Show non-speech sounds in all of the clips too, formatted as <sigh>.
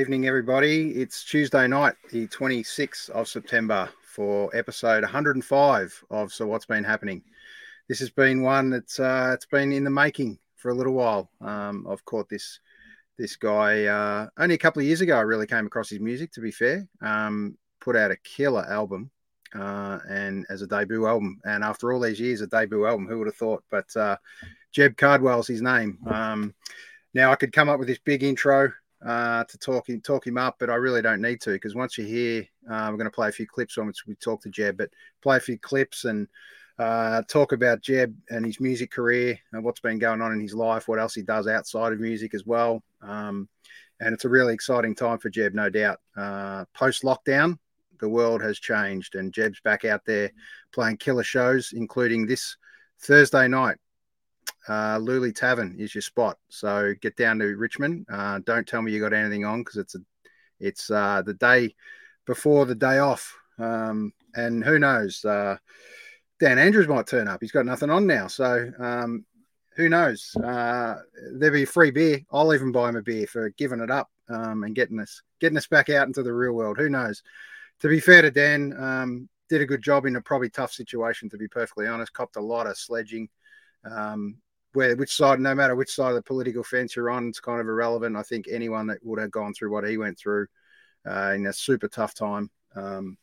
Evening, everybody. It's Tuesday night, the 26th of September, for episode 105 of So What's Been Happening. This has been one that's uh, it's been in the making for a little while. Um, I've caught this this guy uh, only a couple of years ago. I really came across his music. To be fair, um, put out a killer album uh, and as a debut album. And after all these years, a debut album, who would have thought? But uh, Jeb Cardwell's his name. Um, now I could come up with this big intro uh, to talk him, talk him up, but I really don't need to because once you hear, uh, we're going to play a few clips on which we talk to Jeb, but play a few clips and uh, talk about Jeb and his music career and what's been going on in his life, what else he does outside of music as well. Um, and it's a really exciting time for Jeb, no doubt. Uh, Post lockdown, the world has changed, and Jeb's back out there playing killer shows, including this Thursday night. Uh, Luli Tavern is your spot, so get down to Richmond. Uh, don't tell me you got anything on because it's a, it's uh, the day before the day off, um, and who knows? Uh, Dan Andrews might turn up. He's got nothing on now, so um, who knows? Uh, there'll be free beer. I'll even buy him a beer for giving it up um, and getting us getting us back out into the real world. Who knows? to be fair to Dan, um, did a good job in a probably tough situation. To be perfectly honest, copped a lot of sledging. Um, where which side, no matter which side of the political fence you're on, it's kind of irrelevant. I think anyone that would have gone through what he went through uh, in a super tough time, um,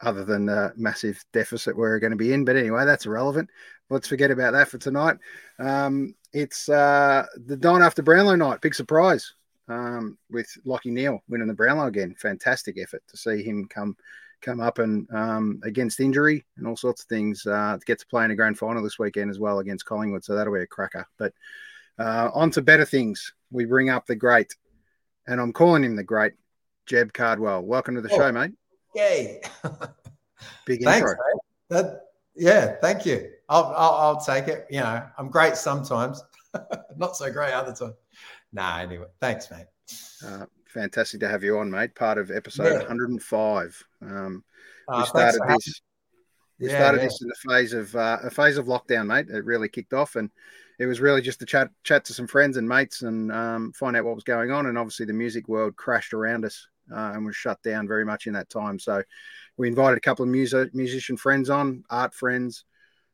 other than the massive deficit we're going to be in. But anyway, that's irrelevant. Let's forget about that for tonight. Um, it's uh, the Don after Brownlow night. Big surprise um, with Lachie Neale winning the Brownlow again. Fantastic effort to see him come come up and um, against injury and all sorts of things. Uh, to get to play in a grand final this weekend as well against Collingwood, so that'll be a cracker. But uh, on to better things. We bring up the great, and I'm calling him the great, Jeb Cardwell. Welcome to the oh, show, mate. Yay! <laughs> Big Thanks, intro. That, yeah, thank you. I'll, I'll, I'll take it. You know, I'm great sometimes, <laughs> not so great other times. Nah, anyway, thanks, mate. Uh, fantastic to have you on, mate. Part of episode yeah. 105. Um, uh, we started this. We yeah, started yeah. this in the phase of uh, a phase of lockdown, mate. It really kicked off, and it was really just to chat chat to some friends and mates and um, find out what was going on. And obviously, the music world crashed around us uh, and was shut down very much in that time. So, we invited a couple of music musician friends on, art friends,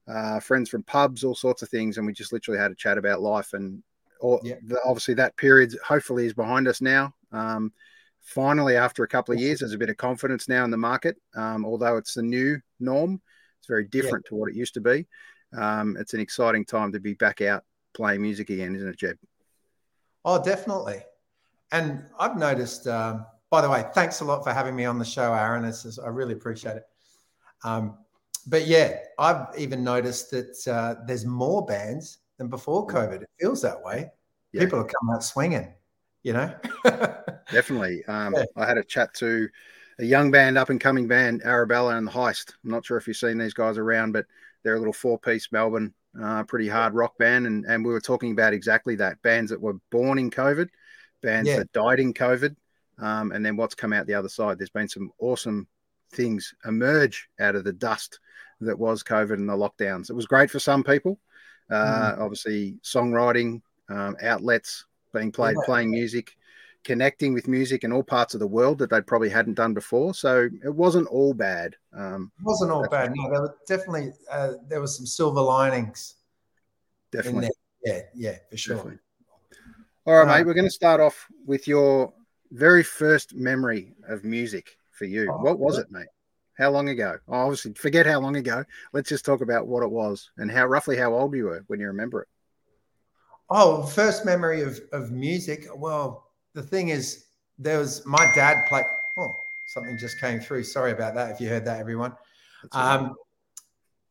uh, friends from pubs, all sorts of things, and we just literally had a chat about life and or yeah. the, obviously that period hopefully is behind us now. Um, finally, after a couple of years, there's a bit of confidence now in the market. Um, although it's the new norm, it's very different yeah. to what it used to be. Um, it's an exciting time to be back out playing music again, isn't it, Jeb? Oh, definitely. And I've noticed. Um, by the way, thanks a lot for having me on the show, Aaron. It's I really appreciate it. Um, but yeah, I've even noticed that uh, there's more bands than before. COVID. It feels that way. Yeah. People are coming out swinging, you know? <laughs> Definitely. Um, yeah. I had a chat to a young band, up and coming band, Arabella and the Heist. I'm not sure if you've seen these guys around, but they're a little four piece Melbourne, uh, pretty hard rock band. And, and we were talking about exactly that bands that were born in COVID, bands yeah. that died in COVID, um, and then what's come out the other side. There's been some awesome things emerge out of the dust that was COVID and the lockdowns. It was great for some people. Uh, mm. Obviously, songwriting um, outlets, being played, yeah. playing music, connecting with music in all parts of the world that they probably hadn't done before. So it wasn't all bad. Um, it wasn't all bad. No, there were definitely uh, there was some silver linings. Definitely. Yeah, yeah, for sure. Definitely. All right, mate. Uh, we're going to start off with your very first memory of music for you. Oh, what was it, mate? How long ago? Oh, obviously, forget how long ago. Let's just talk about what it was and how roughly how old you were when you remember it. Oh, first memory of, of music. Well, the thing is, there was my dad played. Oh, something just came through. Sorry about that. If you heard that, everyone. Um,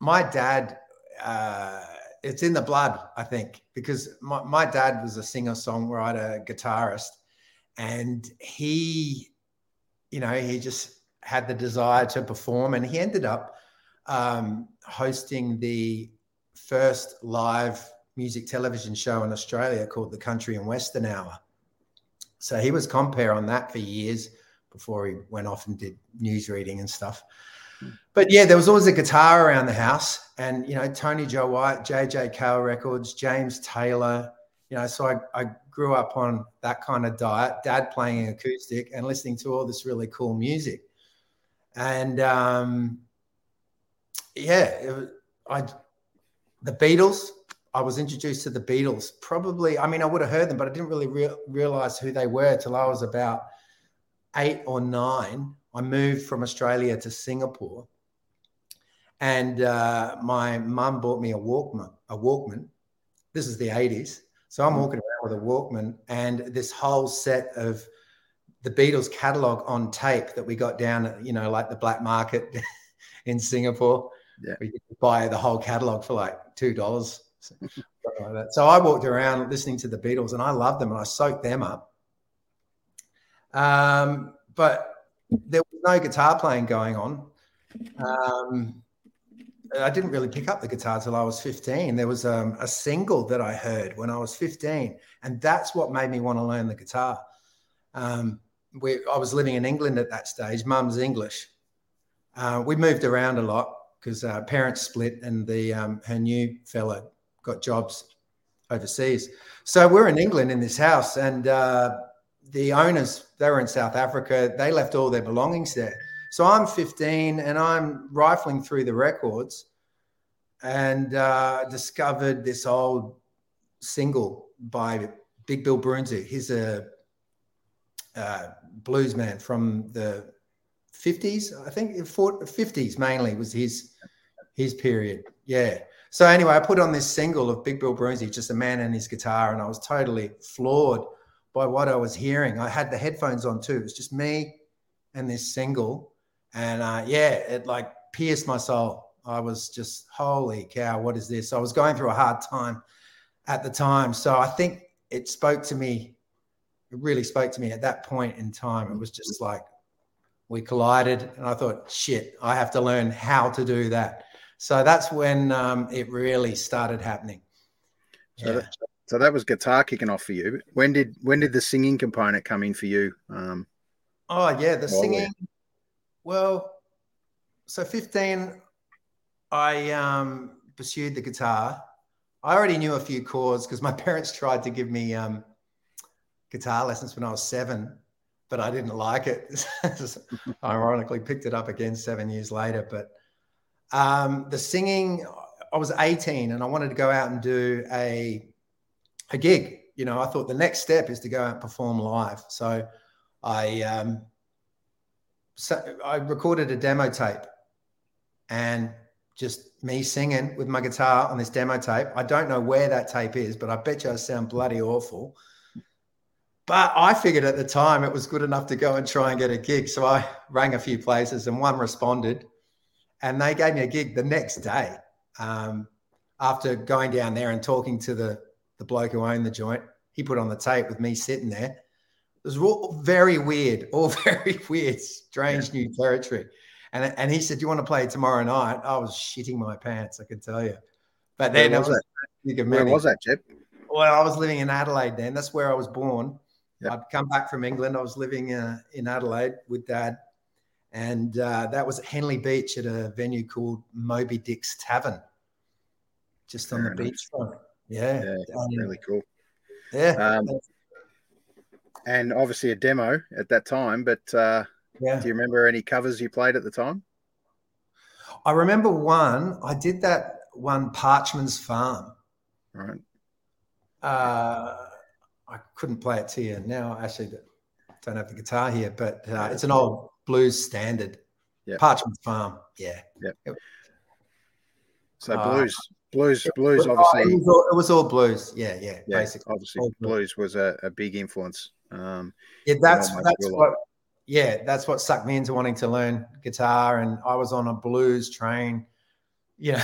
my dad, uh, it's in the blood, I think, because my, my dad was a singer songwriter, guitarist, and he, you know, he just had the desire to perform, and he ended up um, hosting the first live music television show in Australia called the Country and Western Hour. So he was compere on that for years before he went off and did news reading and stuff. But yeah, there was always a guitar around the house, and you know Tony Joe White, JJ Cale Records, James Taylor, You know, so I, I grew up on that kind of diet, dad playing acoustic and listening to all this really cool music. And um, yeah, it, I the Beatles. I was introduced to the Beatles. Probably, I mean, I would have heard them, but I didn't really re- realize who they were till I was about eight or nine. I moved from Australia to Singapore, and uh, my mum bought me a Walkman. A Walkman. This is the '80s, so I'm walking around with a Walkman and this whole set of the Beatles catalog on tape that we got down, you know, like the black market <laughs> in Singapore. Yeah. We could buy the whole catalog for like two dollars. Like so I walked around listening to the Beatles and I loved them and I soaked them up. Um, but there was no guitar playing going on. Um, I didn't really pick up the guitar till I was 15. There was um, a single that I heard when I was 15, and that's what made me want to learn the guitar. Um, we, I was living in England at that stage. Mum's English. Uh, we moved around a lot because uh, parents split, and the um, her new fella got jobs overseas. So we're in England in this house, and uh, the owners they were in South Africa. They left all their belongings there. So I'm 15 and I'm rifling through the records and uh, discovered this old single by Big Bill Broonzy. He's a uh, blues man from the 50s, I think 50s mainly was his his period. Yeah. So anyway, I put on this single of Big Bill Broonzy, just a man and his guitar, and I was totally floored by what I was hearing. I had the headphones on too. It was just me and this single, and uh, yeah, it like pierced my soul. I was just, holy cow, what is this? I was going through a hard time at the time. So I think it spoke to me, it really spoke to me at that point in time. It was just like we collided, and I thought, shit, I have to learn how to do that. So that's when um, it really started happening. So, yeah. that, so that was guitar kicking off for you. When did when did the singing component come in for you? Um, oh yeah, the singing. Well, so 15, I um, pursued the guitar. I already knew a few chords because my <laughs> parents tried to give me um, guitar lessons when I was seven, but I didn't like it. <laughs> ironically, picked it up again seven years later. But um, the singing, I was 18 and I wanted to go out and do a a gig. You know, I thought the next step is to go out and perform live. So I um, so I recorded a demo tape and just me singing with my guitar on this demo tape. I don't know where that tape is, but I bet you I sound bloody awful. But I figured at the time it was good enough to go and try and get a gig. So I rang a few places and one responded and they gave me a gig the next day um, after going down there and talking to the, the bloke who owned the joint. He put on the tape with me sitting there it was all very weird, <laughs> all very weird, strange yeah. new territory. And, and he said, Do you want to play tomorrow night? I was shitting my pants, I can tell you. But then where was, that? Where was that, Jeb? Well, I was living in Adelaide then. That's where I was born. Yep. I'd come back from England. I was living uh, in Adelaide with dad. And uh, that was at Henley Beach at a venue called Moby Dick's Tavern, just on Fair the beachfront. Yeah. yeah um, really cool. Yeah. Um, and obviously a demo at that time. But uh, yeah. do you remember any covers you played at the time? I remember one. I did that one, Parchman's Farm. Right. Uh, I couldn't play it to you now. I actually don't have the guitar here, but uh, it's an old blues standard. Yeah. Parchman's Farm. Yeah. Yeah. So uh, blues, blues, blues. Obviously, it was, all, it was all blues. Yeah, yeah. yeah basically, obviously, blues. blues was a, a big influence. Um, yeah, that's that's what. Yeah, that's what sucked me into wanting to learn guitar, and I was on a blues train. <laughs> Yeah,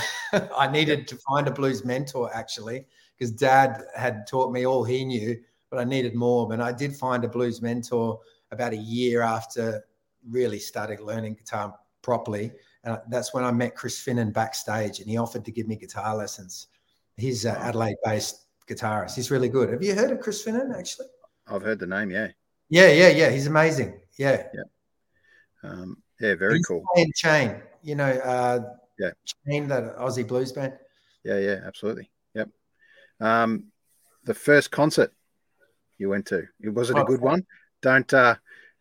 I needed to find a blues mentor actually, because Dad had taught me all he knew, but I needed more. And I did find a blues mentor about a year after really started learning guitar properly, and that's when I met Chris Finnen backstage, and he offered to give me guitar lessons. He's an Adelaide-based guitarist. He's really good. Have you heard of Chris Finnen actually? I've heard the name. Yeah. Yeah, yeah, yeah. He's amazing. Yeah. Yeah. Um, yeah, very He's cool. Chain, you know, uh, yeah, Chain, that Aussie blues band. Yeah, yeah, absolutely. Yep. Um, the first concert you went to. It was it a good one? Don't uh,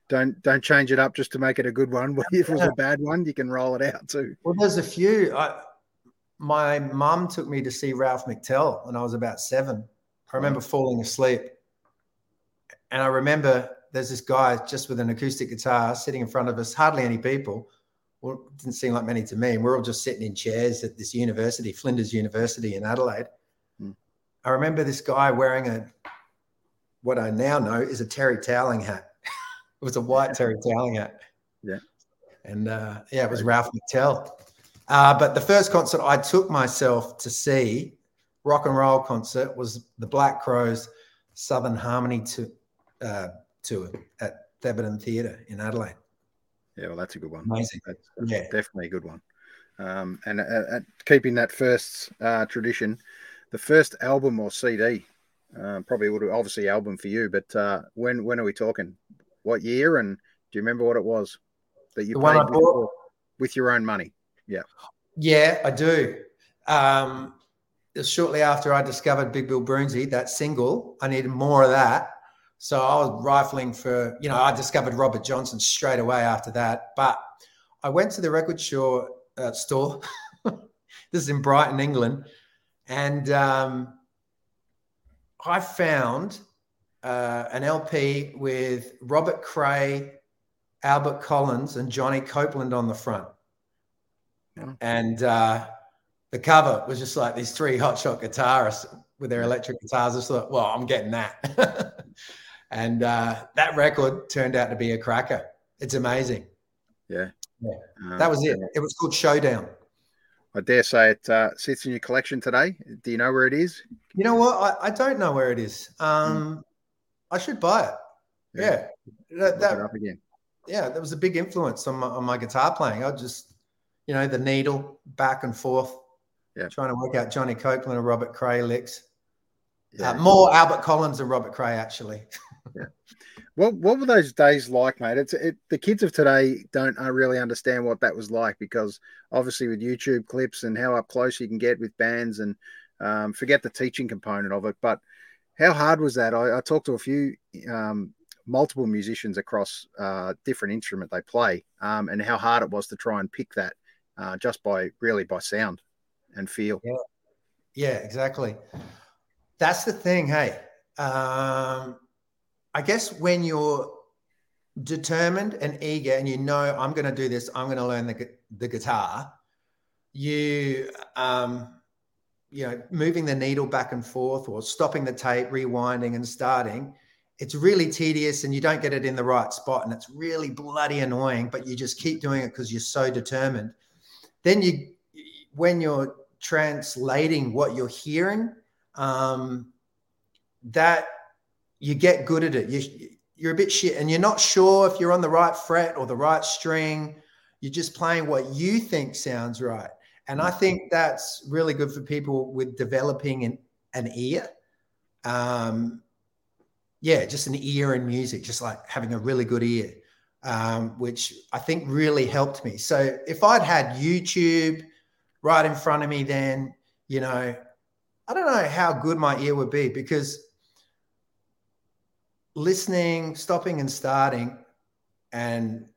don't don't change it up just to make it a good one. <laughs> If it was a bad one, you can roll it out too. Well, there's a few. I, my mum took me to see Ralph McTell when I was about seven. I remember falling asleep, and I remember there's this guy just with an acoustic guitar sitting in front of us, hardly any people. Well, didn't seem like many to me. And we're all just sitting in chairs at this university, Flinders University in Adelaide. Hmm. I remember this guy wearing a what I now know is a Terry Toweling hat. It was a white Terry Toweling hat. Yeah. And uh, yeah, it was Ralph McTell. Uh, but the first concert I took myself to see, rock and roll concert, was the Black Crowes Southern Harmony to, uh, tour at Thebarton Theatre in Adelaide. Yeah, well, that's a good one. Amazing. That's, that's yeah. definitely a good one. Um, and uh, uh keeping that first uh, tradition, the first album or CD, uh, probably would have obviously album for you, but uh, when when are we talking? What year? And do you remember what it was that you the paid with, with your own money? Yeah. Yeah, I do. Um, shortly after I discovered Big Bill Broonzy, that single, I needed more of that. So I was rifling for, you know, I discovered Robert Johnson straight away after that. But I went to the record store, uh, store. <laughs> this is in Brighton, England. And um, I found uh, an LP with Robert Cray, Albert Collins, and Johnny Copeland on the front. And uh, the cover was just like these three hotshot guitarists with their electric guitars. I just thought, well, I'm getting that. <laughs> and uh, that record turned out to be a cracker. It's amazing. Yeah. yeah. Um, that was it. It was called Showdown. I dare say it uh, sits in your collection today. Do you know where it is? You know what? I, I don't know where it is. Um, mm. I should buy it. Yeah. yeah. That, that, up again. Yeah, that was a big influence on my, on my guitar playing. I just you know, the needle back and forth, yeah. trying to work out Johnny Copeland and Robert Cray licks. Yeah. Uh, more Albert Collins than Robert Cray, actually. <laughs> yeah. What What were those days like, mate? It's it, the kids of today don't uh, really understand what that was like because obviously with YouTube clips and how up close you can get with bands and um, forget the teaching component of it. But how hard was that? I, I talked to a few um, multiple musicians across uh, different instrument they play, um, and how hard it was to try and pick that uh, just by really by sound and feel. Yeah, yeah, exactly. That's the thing. Hey, um, I guess when you're determined and eager, and you know I'm going to do this, I'm going to learn the the guitar. You, um, you know, moving the needle back and forth, or stopping the tape, rewinding and starting it's really tedious and you don't get it in the right spot and it's really bloody annoying but you just keep doing it because you're so determined. Then you when you're translating what you're hearing um, that you get good at it. You, you're a bit shit and you're not sure if you're on the right fret or the right string. You're just playing what you think sounds right and i think that's really good for people with developing an, an ear um, yeah just an ear in music just like having a really good ear um, which I think really helped me. So if I'd had YouTube right in front of me, then, you know, I don't know how good my ear would be because listening, stopping and starting, and,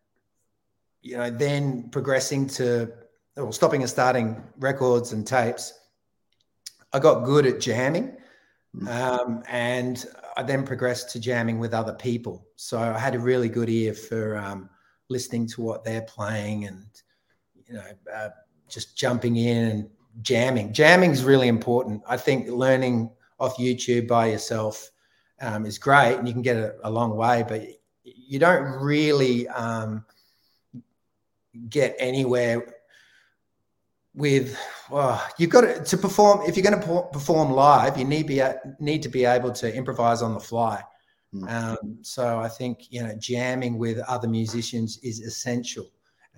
you know, then progressing to, or stopping and starting records and tapes, I got good at jamming. Mm. Um, and I then progressed to jamming with other people. So I had a really good ear for um, listening to what they're playing and, you know, uh, just jumping in and jamming. Jamming is really important. I think learning off YouTube by yourself um, is great and you can get a, a, long way, but you don't really um, get anywhere with well, you've got to, to perform if you're going to perform live you need be need to be able to improvise on the fly. Mm. um, so i think you know jamming with other musicians is essential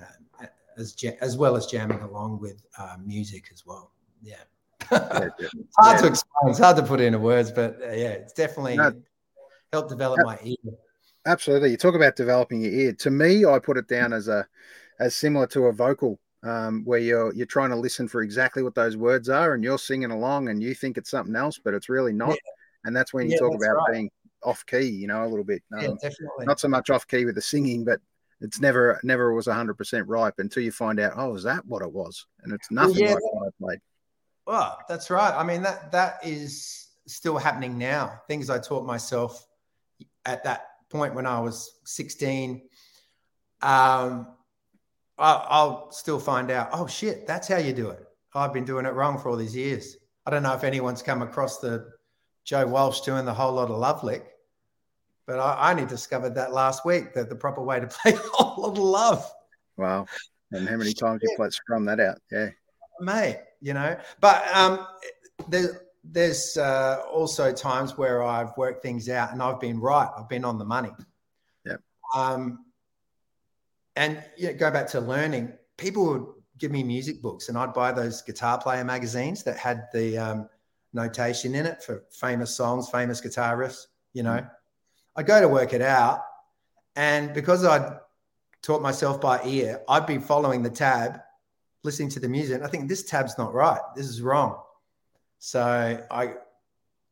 uh, as as well as jamming along with uh, music as well. Yeah, yeah <laughs> it's hard yeah. to explain it's hard to put into words but uh, yeah it's definitely no, helped develop my ear. Absolutely you talk about developing your ear. To me i put it down as a as similar to a vocal um, where you're you're trying to listen for exactly what those words are, and you're singing along, and you think it's something else, but it's really not. and that's when you Yeah, talk about right. being off key, you know, a little bit. yeah, Um, definitely. not so much off key with the singing, but it's never never was hundred percent ripe until you find out, oh, is that what it was? And it's Well, nothing yeah, like what I played. Well, that's right. I mean that that is still happening now. Things I taught myself at that point when I was 16. Um, I'll, I'll still find out. Oh shit, that's how you do it. I've been doing it wrong for all these years. I don't know if anyone's come across the Joe Walsh doing the Whole Lotta Love lick, but I, I only discovered that last week that the proper way to <laughs> play the Whole Lotta Love. Wow. And how many times you played strum that out? Yeah. mate you know but um there, there's uh, also times where i've worked things out and i've been right i've been on the money Yep. um and yeah go back to learning people would give me music books and i'd buy those guitar player magazines that had the um, notation in it for famous songs famous guitar riffs you know i go to work it out and because i'd taught myself by ear i'd be following the tab listening to the music and I think this tab's not right. This is wrong. So I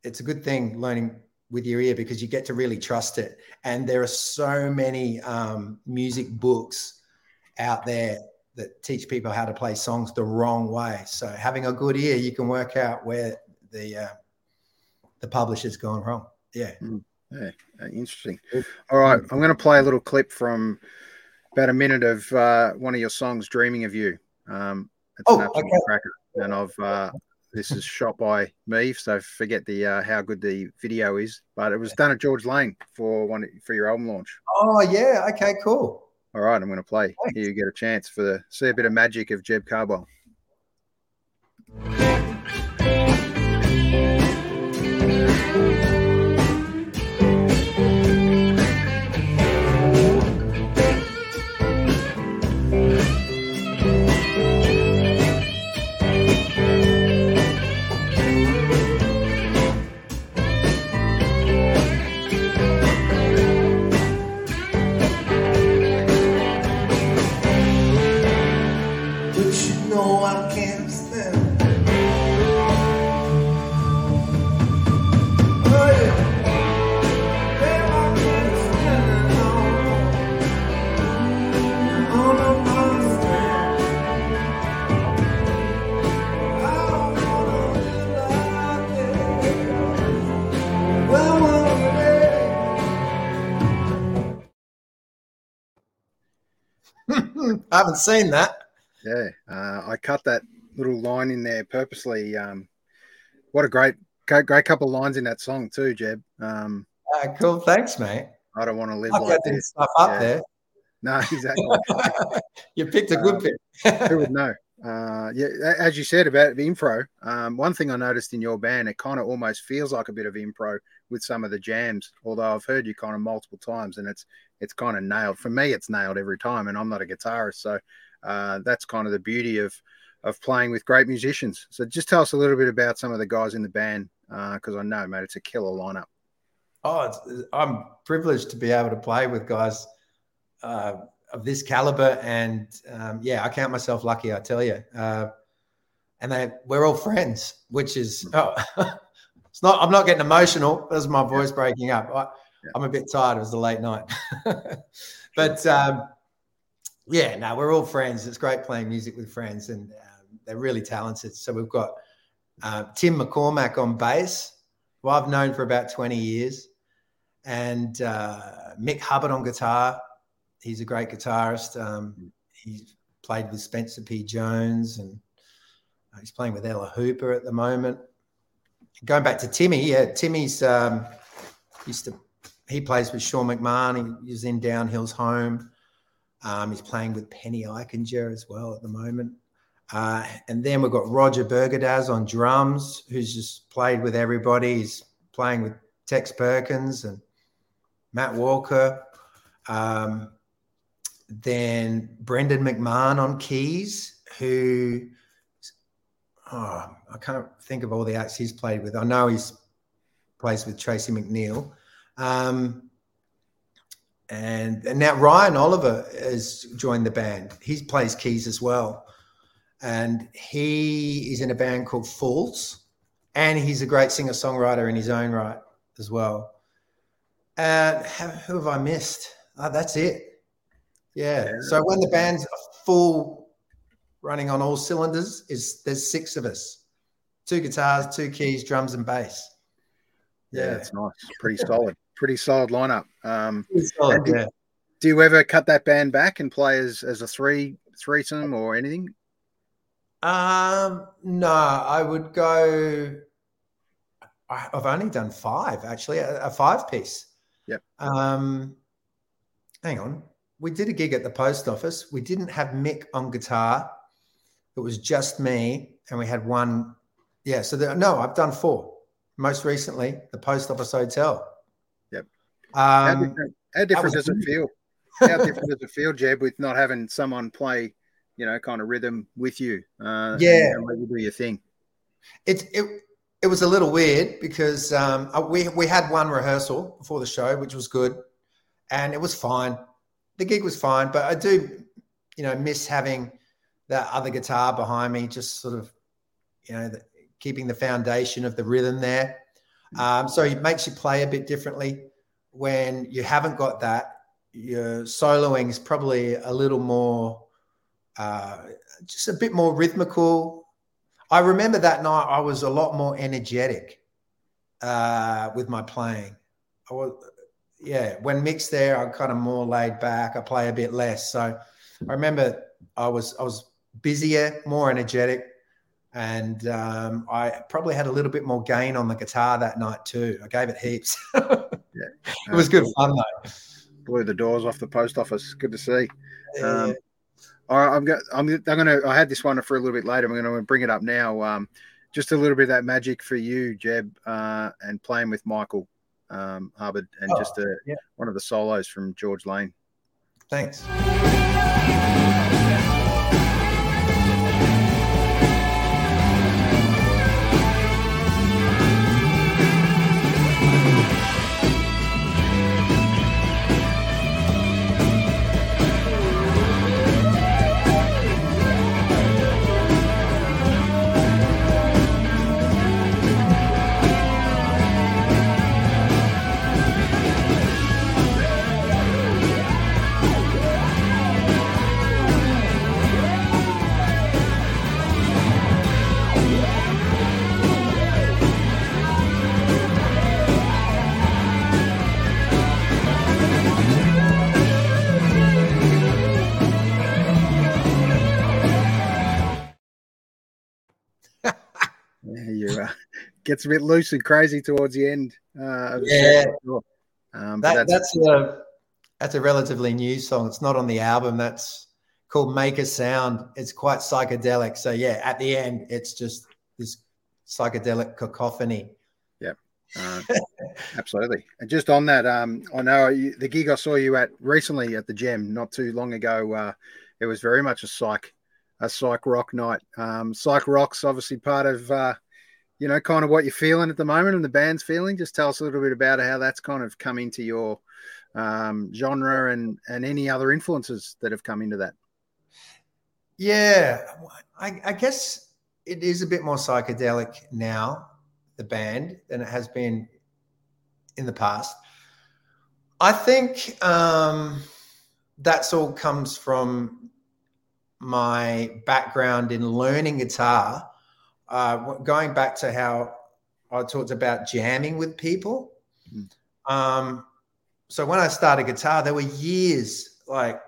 it's a good thing learning with your ear because you get to really trust it. And there are so many um, music books out there that teach people how to play songs the wrong way. So having a good ear, you can work out where the uh, the publisher's gone wrong. Yeah. Yeah, uh, interesting. All right, I'm going to play a little clip from about a minute of uh, one of your songs, "Dreaming of You." Um, it's Oh, an absolute okay. cracker, and I've uh, this is shot by me, so forget the uh, how good the video is, but it was done at George Lane for one for your album launch. Oh yeah. Okay. Cool. All right, I'm going to play. Thanks. Here you get a chance for the see a bit of magic of Jeb Cardwell. Well, one day I haven't seen that. Yeah, uh, I cut that little line in there purposely. Um, what a great, great, great couple of lines in that song too, Jeb. Um, Uh, cool. Thanks, mate. I don't want to live I've like this. stuff up Yeah. there. No, <laughs> exactly. <laughs> you picked a good Uh, pick. Who would <laughs> know? Uh, yeah, as you said about the impro, um, one thing I noticed in your band, it kind of almost feels like a bit of impro with some of the jams. Although I've heard you kind of multiple times, and it's it's kind of nailed. For me, it's nailed every time, and I'm not a guitarist, so uh, that's kind of the beauty of of playing with great musicians. So just tell us a little bit about some of the guys in the band, because I know, mate, it's a killer lineup. Oh, it's, I'm privileged to be able to play with guys uh, of this caliber, and um, yeah, I count myself lucky. I tell you, uh, and they we're all friends, which is oh, <laughs> it's not. I'm not getting emotional. That's my voice breaking up. I, I'm a bit tired. It was a late night, <laughs> but um, yeah, no, we're all friends. It's great playing music with friends, and um, they're really talented. So we've got uh, Tim McCormack on bass, who I've known for about 20 years, and uh, Mick Hubbard on guitar. He's a great guitarist. Um, he's played with Spencer P. Jones, and uh, he's playing with Ella Hooper at the moment. Going back to Timmy, yeah, Timmy's um, used to he plays with Sean McMahon. He was in Downhill's Home. Um, he's playing with Penny Ikinger as well at the moment. Uh, and then we've got Roger Bergodaz on drums, who's just played with everybody. He's playing with Tex Perkins and Matt Walker. Um, then Brendan McMahon on keys, who oh, I can't think of all the acts he's played with. I know he's plays with Tracy McNeil. Um, and, and now Ryan Oliver has joined the band. He plays keys as well. And he is in a band called Fools. and he's a great singer songwriter in his own right as well. And who have I missed? Oh, that's it. Yeah. Yeah. So when the band's full, running on all cylinders, is there's six of us, two guitars, two keys, drums, and bass. Yeah, Yeah. it's nice. Pretty solid. Pretty solid lineup. Um, solid, do- yeah. do you ever cut that band back and play as, as a three threesome or anything? Um, no, I would go. I've only done five actually, a, a five piece. Yep. Um, hang on. We did a gig at the post office. We didn't have Mick on guitar. It was just me, and we had one. Yeah. So there, no, I've done four. Most recently, the post office hotel. Um, different, how different does it feel? <laughs> How different does it feel, Jeb, with not having someone play, you know, kind of rhythm with you? Uh, Yeah. and let you do your thing. it it it was a little weird because um, we we had one rehearsal before the show, which was good, and it was fine. The gig was fine, but I do, you know, miss having that other guitar behind me, just sort of, you know, the, keeping the foundation of the rhythm there. Um, so it makes you play a bit differently when you haven't got that. Your soloing is probably a little more, uh, just a bit more rhythmical. I remember that night I was a lot more energetic uh, with my playing. I was, yeah, when mixed there, I'm kind of more laid back. I play a bit less. So I remember I was I was busier, more energetic, and um, I probably had a little bit more gain on the guitar that night too. I gave it heaps. <laughs> it was good fun though. Blew the doors off the post office. Good to see. Yeah. Um, All right, I'm going. I'm, I'm going to. I had this one for a little bit later. I'm going to bring it up now. Um, just a little bit of that magic for you, Jeb, uh, and playing with Michael um, Hubbard, and Oh, just a, yeah. one of the solos from George Lane. Thanks. Yeah, you uh, <laughs> gets a bit loose and crazy towards the end. Uh, Yeah. set, for sure. Um, That, that's, that's a that's a relatively new song. It's not on the album. That's called Make a Sound. It's quite psychedelic. So yeah, at the end, it's just this psychedelic cacophony. uh, <laughs> absolutely. And just on that, um, I know you, the gig I saw you at recently at the gym not too long ago. Uh, it was very much a psych, a psych rock night. Um, psych rock's obviously part of, uh, you know, kind of what you're feeling at the moment and the band's feeling. Just tell us a little bit about how that's kind of come into your um, genre and and any other influences that have come into that. Yeah, I, I guess it is a bit more psychedelic now, the band, than it has been in the past. I think um, that's all comes from my background in learning guitar. Uh, going back to how I talked about jamming with people. Mm. Um, so when I started guitar, there were years, like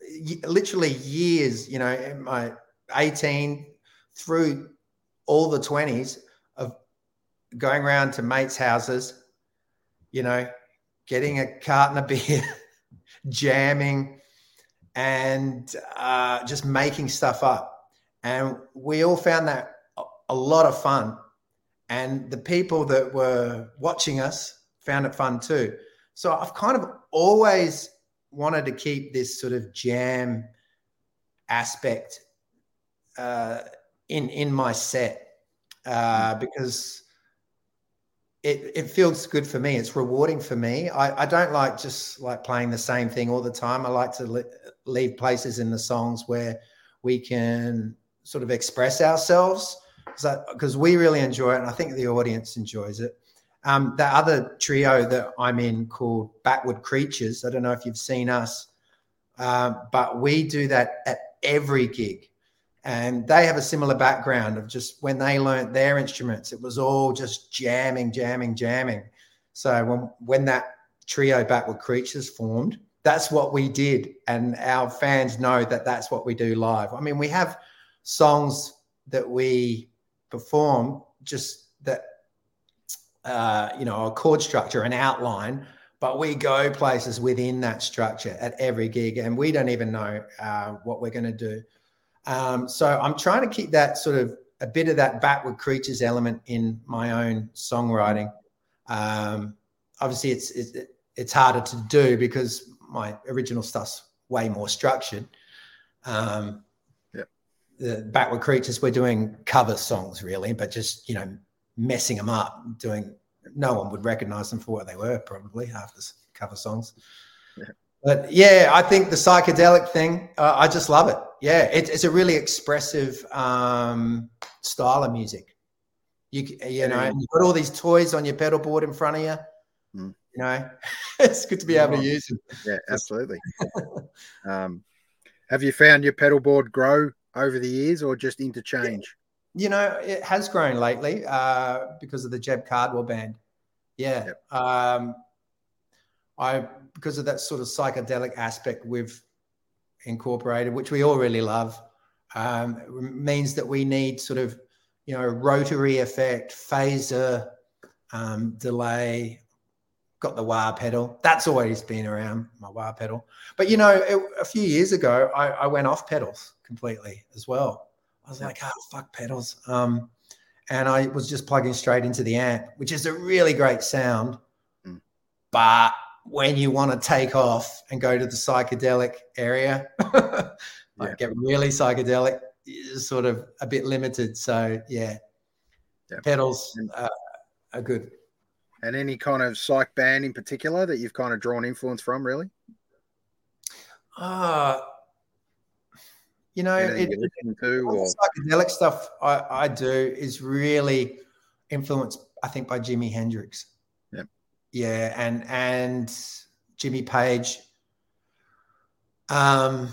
y- literally years, you know, in my 18 through all the 20s of going around to mates' houses, you know, getting a carton of beer, <laughs> jamming, and uh, just making stuff up. And we all found that a- lot of fun. And the people that were watching us found it fun too. So I've kind of always wanted to keep this sort of jam aspect uh, in in my set uh, because it it feels good for me. It's rewarding for me. I, I don't like just like playing the same thing all the time. I like to le- leave places in the songs where we can sort of express ourselves because we really enjoy it, and I think the audience enjoys it. Um, the other trio that I'm in called Backward Creatures. I don't know if you've seen us, uh, but we do that at every gig. And they have a similar background of just when they learnt their instruments, it was all just jamming, jamming, jamming. So when when that trio Backward Creatures formed, that's what we did, and our fans know that that's what we do live. I mean, we have songs that we perform just that uh, you know a chord structure, an outline, but we go places within that structure at every gig, and we don't even know uh, what we're going to do. Um, so I'm trying to keep that sort of a bit of that backward creatures element in my own songwriting. Um, obviously, it's, it's it's harder to do because my original stuff's way more structured. Um, Yep. The backward creatures, we're doing cover songs really, but just you know messing them up, doing. No one would recognize them for what they were probably after cover songs. Yeah. But yeah, I think the psychedelic thing, uh, I just love it. Yeah, it, it's a really expressive um, style of music. You you know, Yeah. you've got all these toys on your pedal board in front of you. Mm. You know, <laughs> it's good to be able to use them. Yeah, absolutely. um, have you found your pedal board grow over the years or just interchange? You know, it has grown lately uh, because of the Jeb Cardwell band. Yeah. Um, I because of that sort of psychedelic aspect we've incorporated, which we all really love, um, means that we need sort of you know rotary effect, phaser, um, delay. Got the wah pedal. That's always been around my wah pedal. But you know, it, a few years ago, I, I went off pedals completely as well. I was like, oh fuck pedals. Um, and I was just plugging straight into the amp, which is a really great sound. Mm. But when you want to take off and go to the psychedelic area, <laughs> like Yeah. get really psychedelic, is sort of a bit limited. So yeah, Yeah. pedals uh, are good. And any kind of psych band in particular that you've kind of drawn influence from, really? Uh, you know, it, you're to, all or the psychedelic stuff I, I do is really influenced, I think, by Jimi Hendrix. Yep. Yeah, and and Jimmy Page. Um.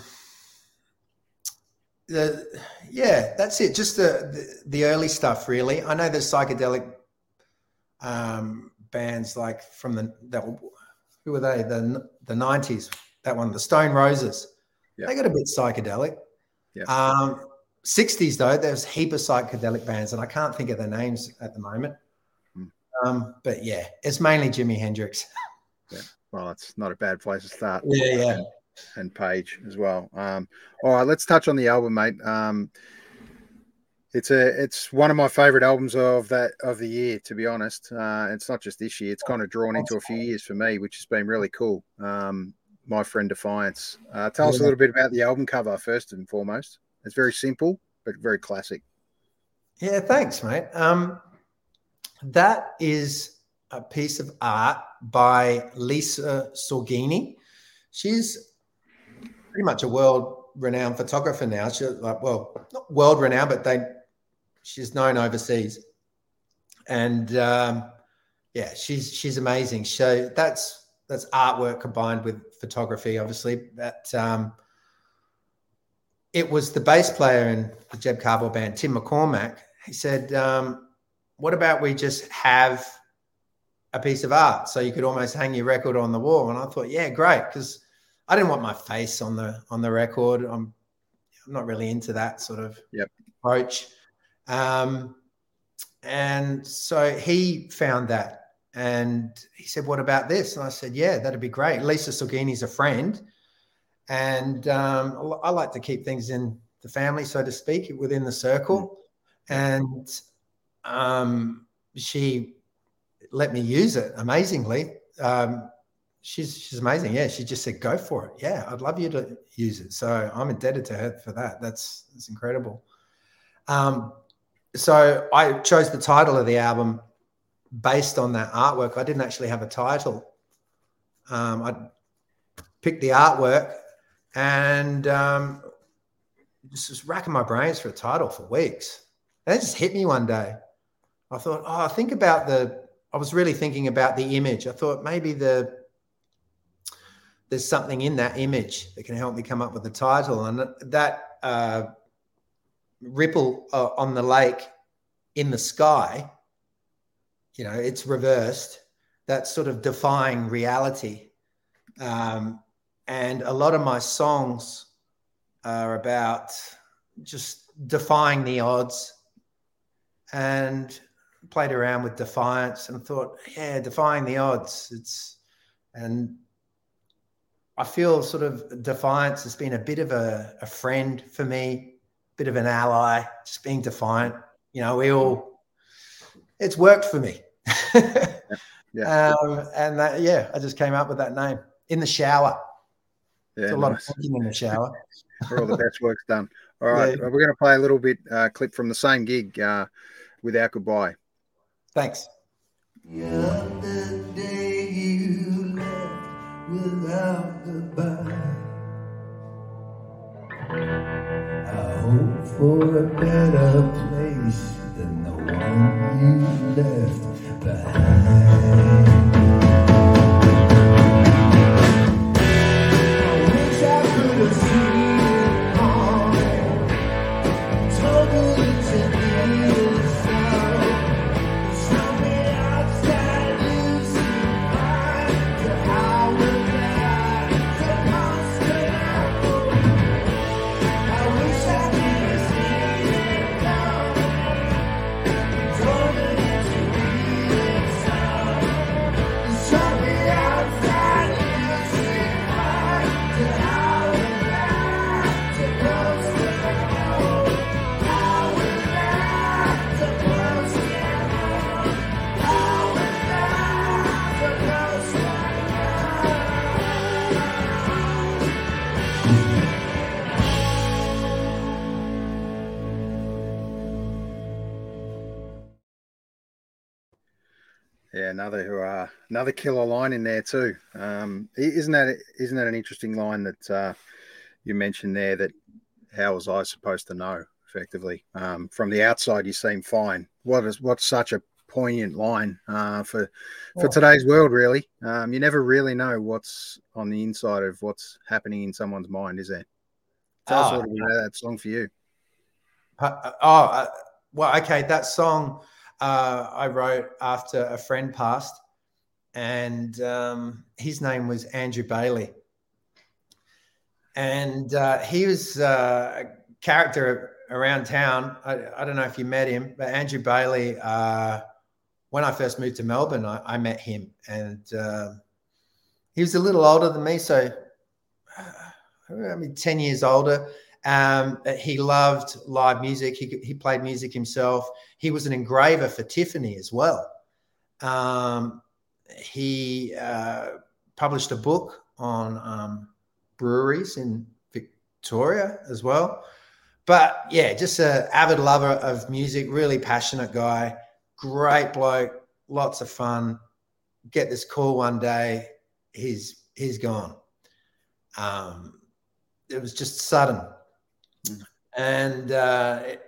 The yeah, that's it. Just the, the the early stuff, really. I know there's psychedelic um, bands like from the that who were they the the nineties. That one, the Stone Roses. Yep. They got a bit psychedelic. Yep. Um, 60s though, there's a heap of psychedelic bands, and I can't think of their names at the moment. Hmm. Um, but yeah, it's mainly Jimi Hendrix. <laughs> yeah. well, it's not a bad place to start. Yeah, yeah. and Page as well. Um, all right, let's touch on the album, mate. Um, it's a it's one of my favorite albums of that of the year, to be honest. Uh, it's not just this year; it's kind of drawn into a few years for me, which has been really cool. Um, my friend Defiance. Uh, tell us a little bit about the album cover first and foremost. It's very simple but very classic. Yeah, thanks, mate. Um, that is a piece of art by Lisa Sorgini. She's pretty much a world-renowned photographer now. She's like, well, not world-renowned, but they she's known overseas. And um, yeah, she's she's amazing. So that's that's artwork combined with photography, obviously. That um, it was the bass player in the Jeb Cardwell band, Tim McCormack. He said, um, "What about we just have a piece of art so you could almost hang your record on the wall?" And I thought, "Yeah, great," because I didn't want my face on the on the record. I'm I'm not really into that sort of Yep. approach. Um, and so he found that, and he said, "What about this?" And I said, "Yeah, that'd be great." Lisa Sorgini's a friend and um, I I like to keep things in the family, so to speak, within the circle. And um, she let me use it amazingly. Um, she's she's amazing. Yeah, she just said, "Go for it." Yeah, I'd love you to use it. So I'm indebted to her for that. That's that's incredible. Um, so I chose the title of the album based on that artwork. I didn't actually have a title. Um, I picked the artwork and um, just was racking my brains for a title for weeks. And it just hit me one day. I thought, oh, think about the. I was really thinking about the image. I thought maybe the there's something in that image that can help me come up with the title, and that uh, ripple uh, on the lake in the sky. You know, it's reversed. That's sort of defying reality. Um, and a lot of my songs are about just defying the odds and played around with defiance and thought yeah defying the odds it's and i feel sort of defiance has been a bit of a, a friend for me bit of an ally just being defiant you know we all it's worked for me <laughs> Yeah. um, and that yeah i just came up with that name in the shower Yeah, it's a lot nice. of thinking in the shower <laughs> where all the best work's done. All right, Yeah. we're going to play a little bit uh, clip from the same gig uh, without goodbye. thanks Yeah, the day you left without for a better place than the one you left behind. Another uh, another killer line in there too. Um, isn't that isn't that an interesting line that uh, you mentioned there? That how was I supposed to know? Effectively, um, from the outside, you seem fine. What is what's such a poignant line uh, for for Oh. today's world? Really, um, you never really know what's on the inside of what's happening in someone's mind, is there? Tell us a Oh, little bit about that song for you. Uh, oh, uh, well, okay. That song uh, I wrote after a friend passed, and um, his name was Andrew Bailey. And uh, he was uh, a character around town. I, I don't know if you met him, but Andrew Bailey, uh, when I first moved to Melbourne, I, I met him. And uh, he was a little older than me. So, uh, I mean, 10 years older. Um, he loved live music. He, he played music himself. He was an engraver for Tiffany as well. Um, he uh, published a book on um, breweries in Victoria as well. But yeah, just an avid lover of music, really passionate guy, great bloke, lots of fun. Get this call one day, he's he's gone. Um, it was just sudden, Mm. and uh, it-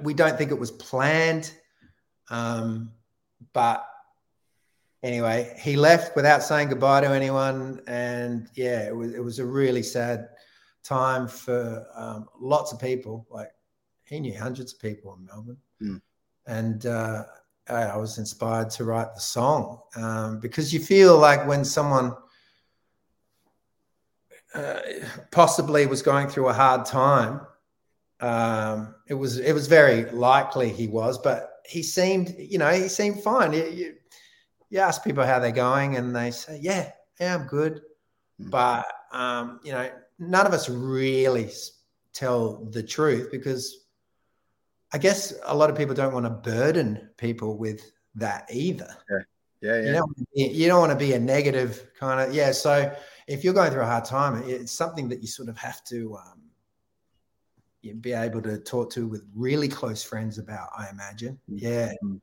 we don't think it was planned. Um, but anyway, he left without saying goodbye to anyone, and yeah, it was it was a really sad time for um, lots of people. Like he knew hundreds of people in Melbourne, Mm. and uh, I I was inspired to write the song um, because you feel like when someone uh, possibly was going through a hard time. Um, it was it was very likely he was, but he seemed you know he seemed fine. You, you, you ask people how they're going, and they say, "Yeah, yeah, I'm good," Mm. but um, you know none of us really tell the truth because I guess a lot of people don't want to burden people with that either. Yeah, You yeah, don't, you don't want to be a negative kind of yeah. So if you're going through a hard time, it's something that you sort of have to um, you be able to talk to with really close friends about. I imagine, yeah. Mm.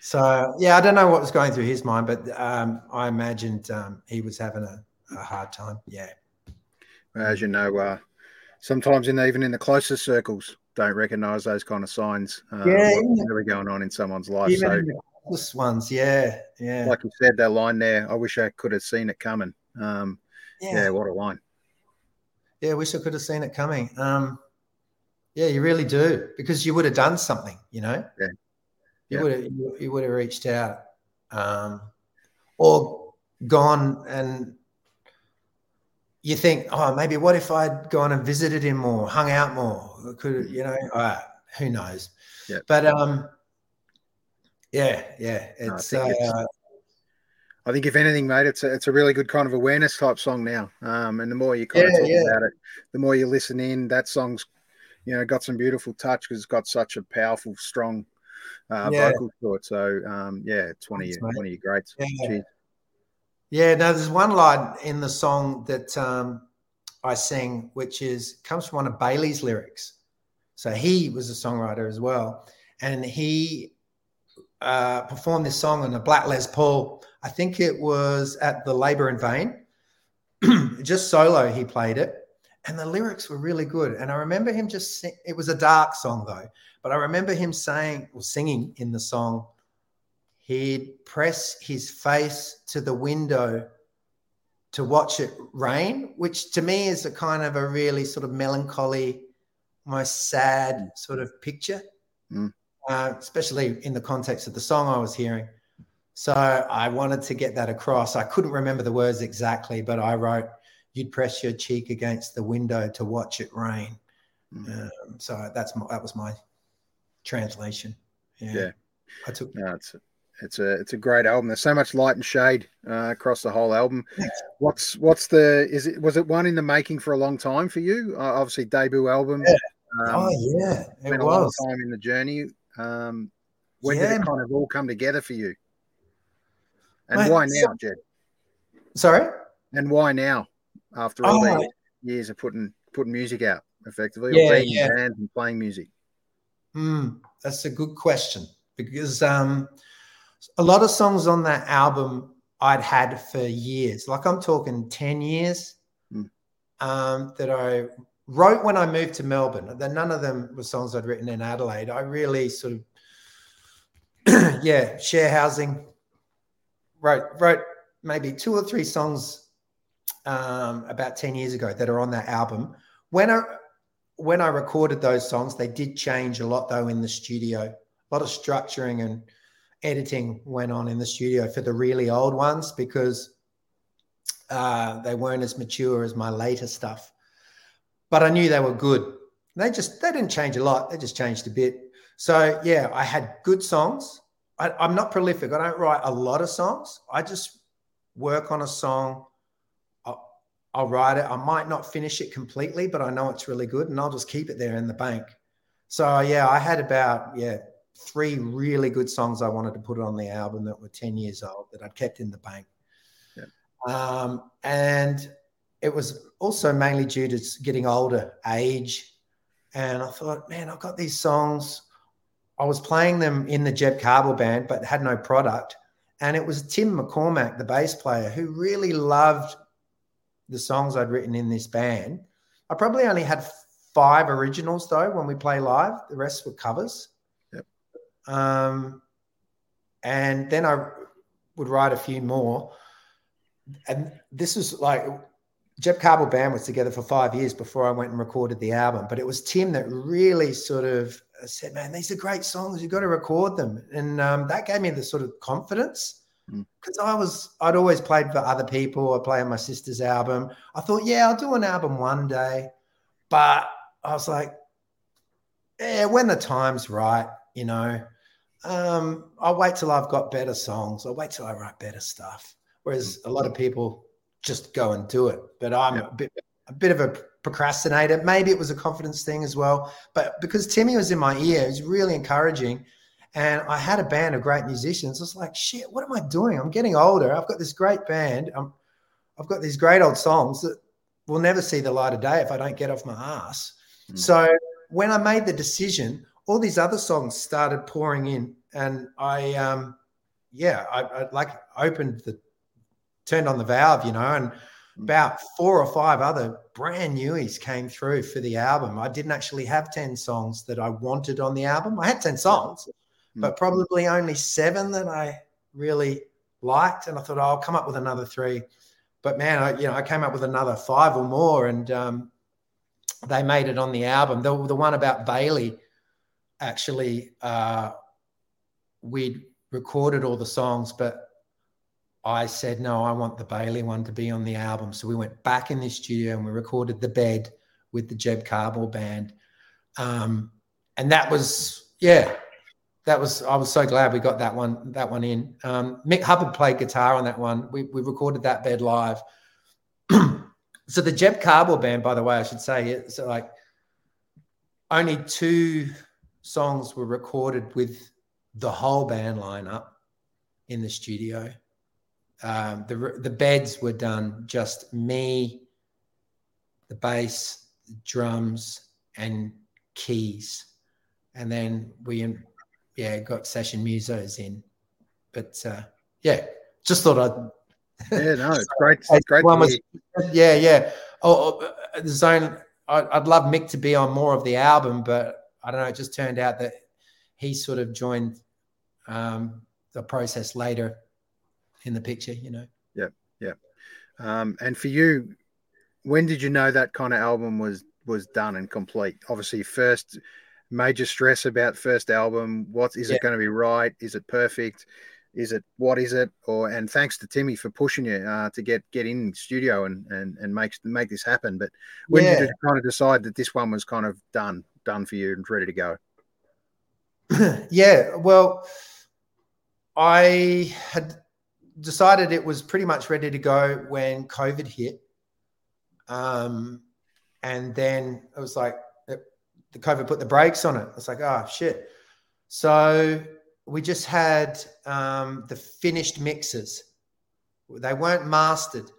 So yeah, I don't know what was going through his mind, but um, I imagined um, he was having a, a hard time. Yeah, as you know, uh, sometimes in even in the closest circles, don't recognise those kind of signs. Um, Yeah, what's really going on in someone's life. Even so, the oldest ones, yeah, yeah, like you said, that line there, I wish I could have seen it coming. Um, yeah, yeah. what a line. yeah. Wish I could have seen it coming. Um, yeah, you really do because you would have done something, you know. Yeah. You Yeah. would have you, you would have reached out, um, or gone and you think, oh, maybe what if I'd gone and visited him more, hung out more? Could you know? Uh, who knows? Yeah. But um, yeah, yeah. No, I It's, think it's- uh, I think if anything, mate, it's a, it's a really good kind of awareness type song now. Um, and the more you kind of talk yeah. about it, the more you listen in. That song's, you know, got some beautiful touch because it's got such a powerful, strong uh, Yeah. vocal to it. So um, yeah, it's one of your one of your greats. Yeah. Yeah, no, there's one line in the song that um, I sing, which is comes from one of Bailey's lyrics. So he was a songwriter as well, and he uh, performed this song on a Black Les Paul. I think it was at the Labour in Vain, <clears throat> just solo. He played it, and the lyrics were really good. And I remember him just sing- it was a dark song though, but I remember him saying or singing in the song he'd press his face to the window to watch it rain, which to me is a kind of a really sort of melancholy, most sad sort of picture, Mm. uh, especially in the context of the song I was hearing. So I wanted to get that across. I couldn't remember the words exactly, but I wrote, "You'd press your cheek against the window to watch it rain." Mm. Um, so that's my, that was my translation. Yeah, Yeah. I took No, it's it's a it's a great album. There's so much light and shade uh, across the whole album. Thanks. What's what's the is it was it one in the making for a long time for you? Uh, obviously debut album. Yeah. Um, oh yeah, it been a long was. time in the journey. Um, when Yeah. did it kind of all come together for you? And Mate, why so- now, Jeb? Sorry. And why now? After all Oh. these years of putting putting music out, effectively, Yeah, or being yeah. bands and playing music. Hmm, that's a good question because um, a lot of songs on that album I'd had for years. Like I'm talking ten years Mm. um, that I wrote when I moved to Melbourne. Then none of them were songs I'd written in Adelaide. I really sort of, <clears throat> yeah, share housing. Wrote wrote maybe two or three songs um, about ten years ago that are on that album. When I when I recorded those songs, they did change a lot though in the studio. A lot of structuring and editing went on in the studio for the really old ones because uh, they weren't as mature as my later stuff. But I knew they were good. They just they didn't change a lot. They just changed a bit. So yeah, I had good songs. I, I'm not prolific. I don't write a lot of songs. I just work on a song. I'll, write it. I might not finish it completely, but I know it's really good, and I'll just keep it there in the bank. So yeah, I had about yeah three really good songs I wanted to put on the album that were ten years old that I'd kept in the bank. Um, and it was also mainly due to getting older, age, and I thought, man, I've got these songs. I was playing them in the Jeb Cardwell band, but had no product. And it was Tim McCormack, the bass player, who really loved the songs I'd written in this band. I probably only had five originals though when we play live. The rest were covers. Yep. Um, and then I would write a few more. And this was like Jeb Cardwell band was together for five years before I went and recorded the album. But it was Tim that really sort of said, "Man, these are great songs. You've got to record them." And um, that gave me the sort of confidence. Because I was I'd always played for other people. I play on my sister's album. I thought, yeah, I'll do an album one day, but I was like, yeah, when the time's right, you know, um, I'll wait till I've got better songs. I'll wait till I write better stuff. Whereas a lot of people just go and do it, but I'm Yeah. a bit a bit of a procrastinator. Maybe it was a confidence thing as well, but because Timmy was in my ear, it was really encouraging. And I had a band of great musicians. I was like, shit, what am I doing? I'm getting older. I've got this great band. I'm, I've got these great old songs that will never see the light of day if I don't get off my ass. Mm. So when I made the decision, all these other songs started pouring in, and I, um, yeah, I, I like opened the, turned on the valve, you know, and about four or five other brand newies came through for the album. I didn't actually have 10 songs that I wanted on the album. I had 10 songs, Mm. but probably only seven that I really liked. And I thought, oh, I'll come up with another three. But man, I, you know, I came up with another five or more and um, they made it on the album. The, the one about Bailey, actually, uh, we'd recorded all the songs, but I said, no, I want the Bailey one to be on the album. So we went back in the studio and we recorded The Bed with the Jeb Cardwell band. Um, and that was, yeah, that was, I was so glad we got that one, that one in. Um, Mick Hubbard played guitar on that one. We, we recorded that bed live. <clears throat> so the Jeb Cardwell band, by the way, I should say, it's like only two songs were recorded with the whole band lineup in the studio um, the the beds were done just me, the bass, drums, and keys, and then we yeah got session musos in, but uh, yeah, just thought I'd Yeah, no, <laughs> it's great. It's great. one was yeah yeah oh oh, the zone I'd love Mick to be on more of the album, but I don't know. It just turned out that he sort of joined um, the process later in the picture, you know. Yeah, yeah. Um, and for you, when did you know that kind of album was was done and complete? Obviously, first major stress about first album. What is Yeah. it going to be right? Is it perfect? Is it what is it? Or and thanks to Timmy for pushing you uh, to get get in studio and and and make make this happen. But when Yeah. did you kind of decide that this one was kind of done done for you and ready to go? <clears throat> yeah, well, I had decided it was pretty much ready to go when COVID hit. Um, and then it was like the COVID put the brakes on it. It's like, oh shit. So we just had um, the finished mixes. They weren't mastered.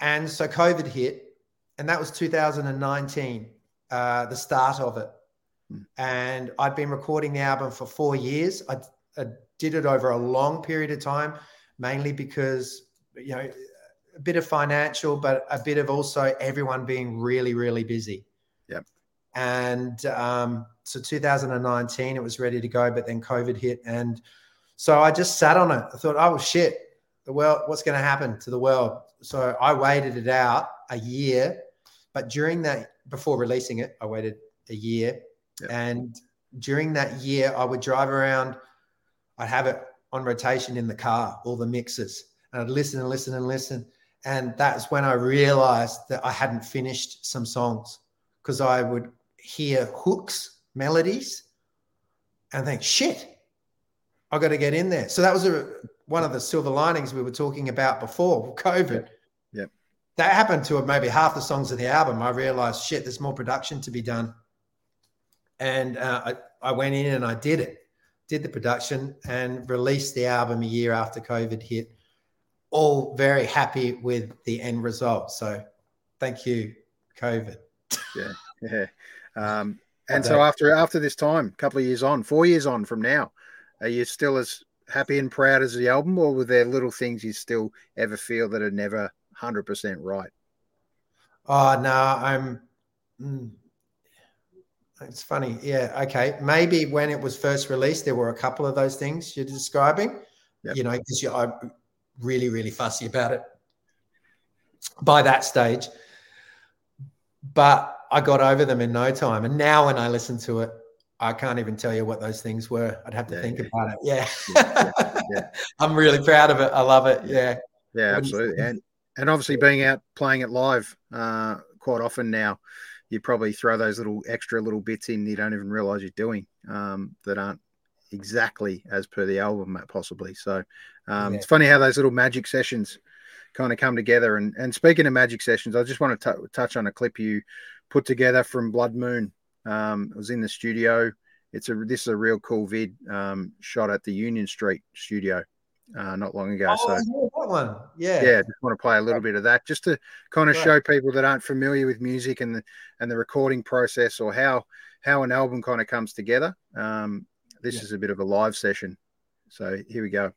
And so COVID hit, and that was 2019, uh, the start of it. And I'd been recording the album for four years. I, I did it over a long period of time, mainly because, you know, a bit of financial, but a bit of also everyone being really, really busy. Yep. And um, so 2019, it was ready to go, but then COVID hit. And so I just sat on it. I thought, oh, shit, the world, what's going to happen to the world? So I waited it out a year. But during that, before releasing it, I waited a year. Yep. And during that year, I would drive around, I'd have it on rotation in the car, all the mixes, and I'd listen and listen and listen. And that's when I realized that I hadn't finished some songs because I would hear hooks, melodies, and think, shit, I got to get in there. So that was a, one of the silver linings we were talking about before <laughs> COVID. Yep. That happened to maybe half the songs of the album. I realized, shit, there's more production to be done. And uh, I, I went in and I did it, did the production and released the album a year after COVID hit. All very happy with the end result. So thank you, COVID. Yeah. Yeah. Um, and so after after this time, a couple of years on, four years on from now, are you still as happy and proud as the album, or were there little things you still ever feel that are never hundred percent right? Oh no, I'm. mm, it's funny. Yeah. Okay. Maybe when it was first released, there were a couple of those things you're describing. Yep. You know, because I'm really, really fussy about it by that stage. But I got over them in no time. And now when I listen to it, I can't even tell you what those things were. I'd have to Yeah, think yeah. about it. Yeah. Yeah. <laughs> I'm really proud of it. I love it. Yeah. Yeah, absolutely. And and obviously being out playing it live uh, quite often now, you probably throw those little extra little bits in you don't even realize you're doing um, that aren't exactly as per the album, possibly. So um, it's funny how those little magic sessions kind of come together. And and speaking of magic sessions, I just want to t- touch on a clip you put together from Blood Moon. Um, it was in the studio. It's a this is a real cool vid um, shot at the Union Street studio uh, not long ago. Oh, so yeah, that one. Yeah. yeah, just want to play a little bit of that just to kind of Right. show people that aren't familiar with music and the and the recording process or how how an album kind of comes together. Um, this Yeah. is a bit of a live session, so here we go.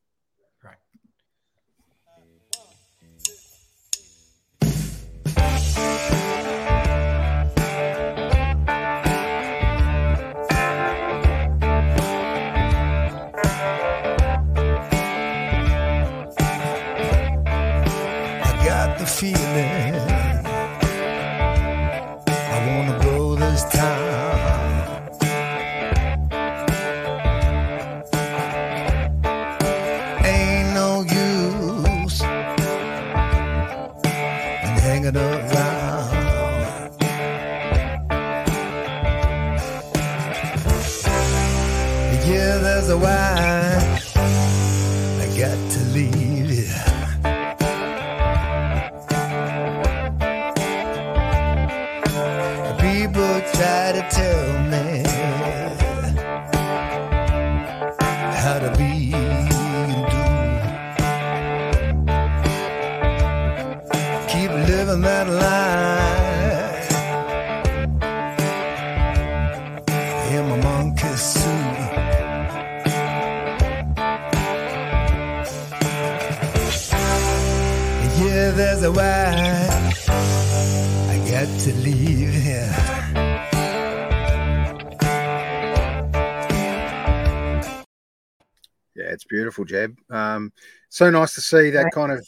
Beautiful, Jeb. Um, so nice to see that kind of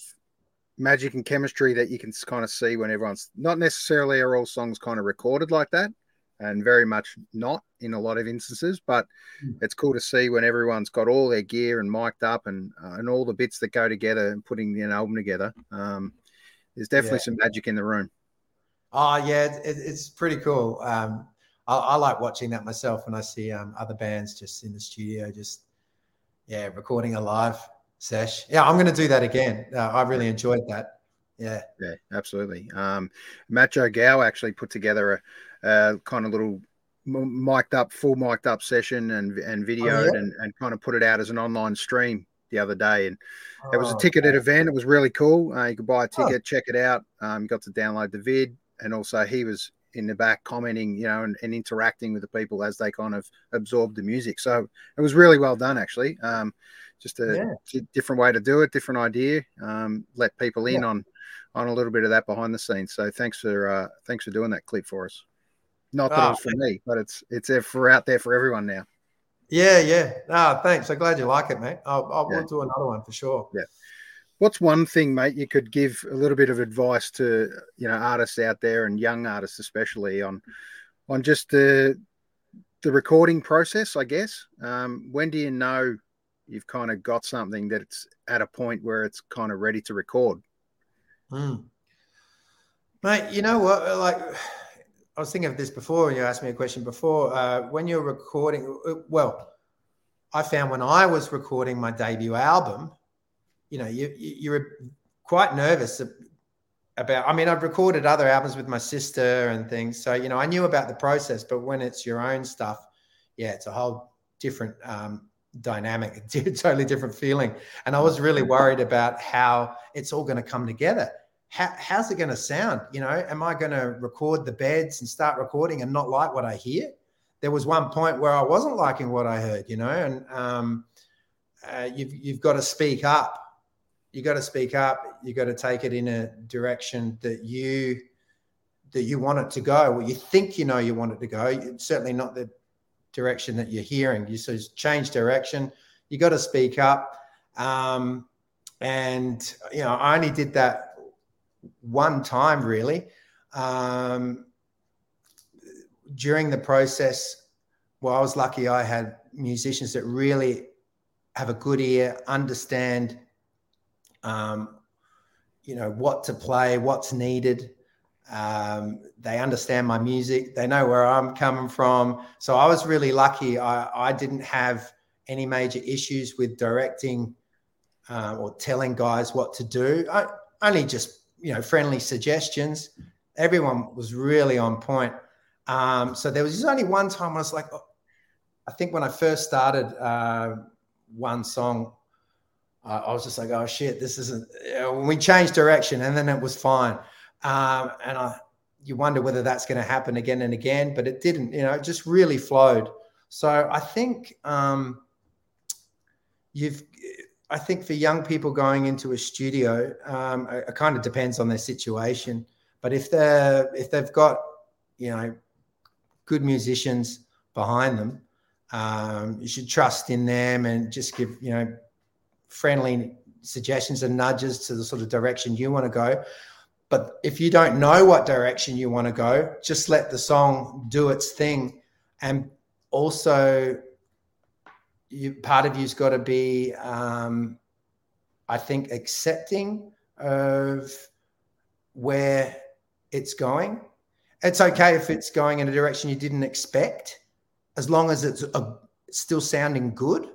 magic and chemistry that you can kind of see when everyone's not necessarily are all songs kind of recorded like that, and very much not in a lot of instances. But Mm. it's cool to see when everyone's got all their gear and mic'd up and uh, and all the bits that go together and putting an album together. Um, there's definitely Yeah. some magic in the room. Oh yeah, it, it's pretty cool. Um, I, I like watching that myself when I see um, other bands just in the studio, just yeah, recording a live sesh. Yeah, I'm going to do that again. Uh, I really enjoyed that. Yeah, Yeah, absolutely. Um, Macho Gow actually put together a, a kind of little mic'd up, full mic'd up session and and videoed and, and kind of put it out as an online stream the other day. And it was a Oh, ticketed event. It was really cool. Uh, you could buy a Oh. ticket, check it out. Um, got to download the vid, and also he was in the back commenting, you know, and, and interacting with the people as they kind of absorbed the music. So it was really well done, actually. Um, just a Yeah. di- different way to do it, different idea. Um, let people in Yeah. on on a little bit of that behind the scenes. So thanks for uh, thanks for doing that clip for us. Not that it Oh, was for me, but it's it's there for out there for everyone now. Yeah, yeah. Ah, thanks. I'm glad you like it, mate. I'll, I'll Yeah. we'll do another one for sure. What's one thing, mate, you could give a little bit of advice to you know artists out there and young artists especially on on just the the recording process, I guess. Um, when do you know you've kind of got something that it's at a point where it's kind of ready to record? Mm. Mate, you know what? Like, I was thinking of this before. when You asked me a question before. Uh, when you're recording, uh, well, I found when I was recording my debut album, you know, you, you you're quite nervous about. I mean, I've recorded other albums with my sister and things, so you know, I knew about the process. But when it's your own stuff, yeah, it's a whole different um, dynamic, <laughs> totally different feeling. And I was really worried about how it's all going to come together how, how's it going to sound? You know, am I going to record the beds and start recording and not like what I hear? There was one point where I wasn't liking what I heard, you know, and um, uh, you've you've got to speak up. You got to speak up. You got to take it in a direction that you that you want it to go. Well, you think you know you want it to go. It's certainly not the direction that you're hearing. You so change direction. You got to speak up. Um, and you know, I only did that one time really um, during the process well i was lucky i had musicians that really have a good ear understand um, you know what to play what's needed. Um, they understand my music. They know where i'm coming from. So i was really lucky. I, I didn't have any major issues with directing uh, or telling guys what to do. I, only just you know friendly suggestions. Everyone was really on point. Um, so there was just only one time i was like oh, i think when i first started uh, one song I, I was just like oh shit this isn't when we changed direction and then it was fine um, and i you wonder whether that's going to happen again and again but it didn't you know it just really flowed so i think um, you've I think for young people going into a studio, um, it, it kind of depends on their situation. But if they're if they've got you know good musicians behind them, um, you should trust in them and just give you know friendly suggestions and nudges to the sort of direction you want to go. But if you don't know what direction you want to go, just let the song do its thing, and also you, part of you's got to be, um, I think, accepting of where it's going. It's okay if it's going in a direction you didn't expect, as long as it's a, still sounding good,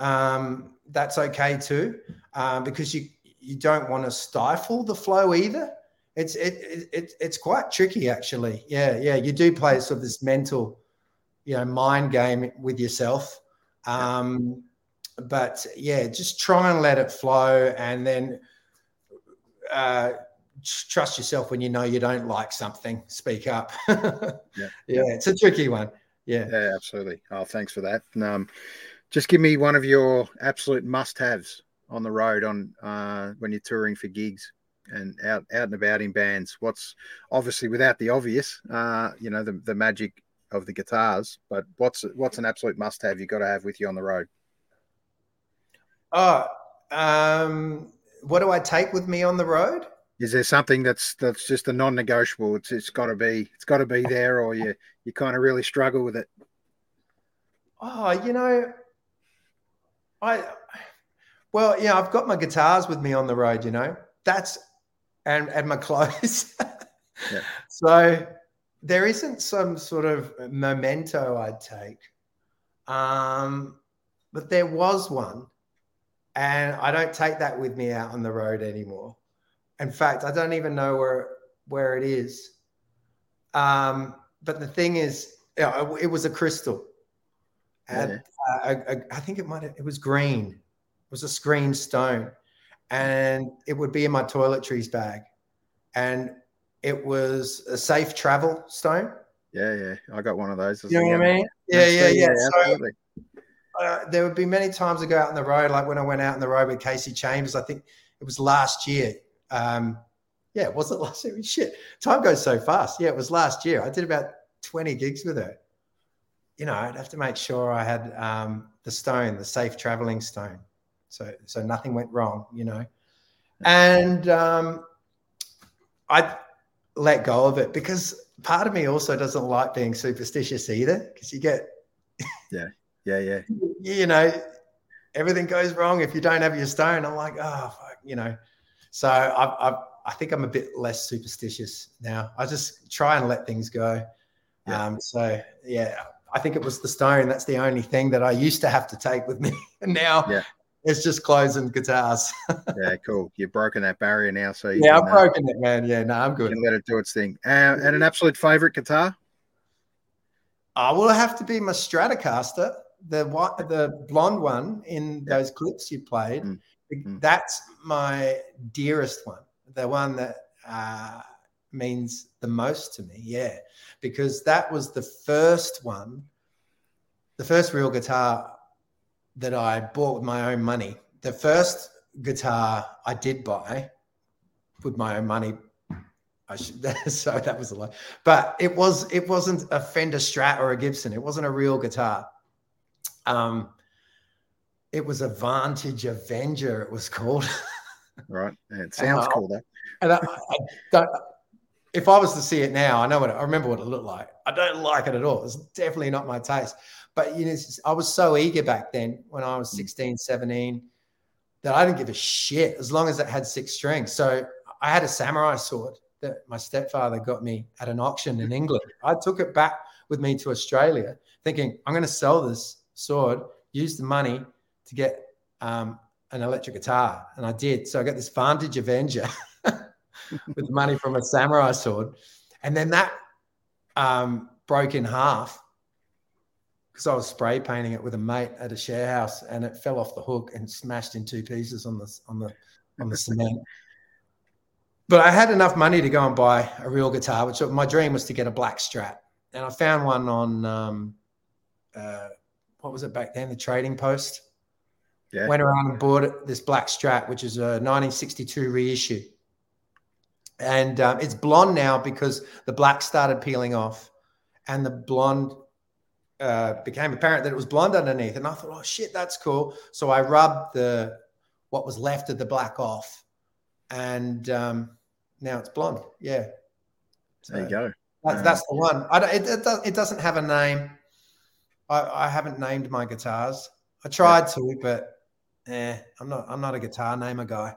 um, that's okay too, um, because you you don't want to stifle the flow either. It's it, it, it it's quite tricky actually. Yeah, yeah. You do play sort of this mental, you know, mind game with yourself. Um, but yeah, just try and let it flow, and then uh, trust yourself when you know you don't like something. Speak up. <laughs> yeah, yeah, it's a tricky one. Yeah, Yeah, absolutely. Oh, thanks for that. And, um, just give me one of your absolute must-haves on the road on uh, when you're touring for gigs and out out and about in bands. What's obviously without the obvious, uh, you know, the the magic of the guitars, but what's what's an absolute must-have you got to have with you on the road? Oh, um, what do I take with me on the road? Is there something that's that's just a non-negotiable? It's it's got to be it's got to be there, or you you kind of really struggle with it. Oh, you know, I well, yeah, I've got my guitars with me on the road. You know, that's and and my <laughs> clothes. Yeah. So there isn't some sort of memento I'd take, um, but there was one, and I don't take that with me out on the road anymore. In fact, I don't even know where where it is. Um, but the thing is, yeah, it was a crystal. And uh, I, I, I think it might have, it was green. It was a screen stone. And it would be in my toiletries bag. And it was a safe travel stone. Yeah, yeah, I got one of those. You know what I mean? Yeah, yeah, yeah. So uh, there would be many times I go out on the road, like when I went out on the road with Kasey Chambers. I think it was last year. Um, yeah, was it last year? <laughs> Shit, time goes so fast. Yeah, it was last year. I did about 20 gigs with her. You know, I'd have to make sure I had um, the stone, the safe traveling stone, so so nothing went wrong. You know, and um, I let go of it because part of me also doesn't like being superstitious either, because you get Yeah, yeah, yeah <laughs> you know, everything goes wrong if you don't have your stone. I'm like, oh, fuck, you know. So I, I, I think I'm a bit less superstitious now. I just try and let things go. Yeah. Um, so yeah, I think it was the stone. That's the only thing that I used to have to take with me, <laughs> and now Yeah. it's just clothes and guitars. <laughs> yeah. Cool. You've broken that barrier now, so yeah, I've uh, broken it, man. Yeah, no, I'm good. let it do its thing. Uh, and an absolute favorite guitar? I will have to be my Stratocaster, the white, the blonde one in those clips you played. Mm. Mm. That's my dearest one, the one that uh, means the most to me. Yeah, because that was the first one, the first real guitar that I bought with my own money. The first guitar I did buy with my own money. I should, <laughs> so that was a lie, but it was it wasn't a Fender Strat or a Gibson. It wasn't a real guitar. Um, it was a Vantage Avenger. It was called. <laughs> Right. Yeah, it sounds Uh, cool though. And I, I don't, if I was to see it now, I know what it, I remember what it looked like. I don't like it at all. It's definitely not my taste. But you know, I was so eager back then when I was 16, 17 that I didn't give a shit as long as it had six strings. So I had a samurai sword that my stepfather got me at an auction in England. I took it back with me to Australia, thinking I'm going to sell this sword, use the money to get um, an electric guitar, and I did. So I got this Vantage Avenger <laughs> with money from a samurai sword, and then that um, broke in half because I was spray painting it with a mate at a share house, and it fell off the hook and smashed in two pieces on the on the on the cement. But I had enough money to go and buy a real guitar, which my dream was to get a black Strat, and I found one on um, uh, what was it back then, the Trading Post. Yeah. Went around and bought this black Strat, which is a 1962 reissue, and um, it's blonde now because the black started peeling off, and the blonde uh, became apparent that it was blonde underneath. And I thought, oh shit, that's cool. So I rubbed the what was left of the black off, and um, now it's blonde. Yeah, There you go. That's, that's the one. I don't, it, it, it doesn't have a name. I, I haven't named my guitars. I tried to, but eh, I'm not. I'm not a guitar namer guy.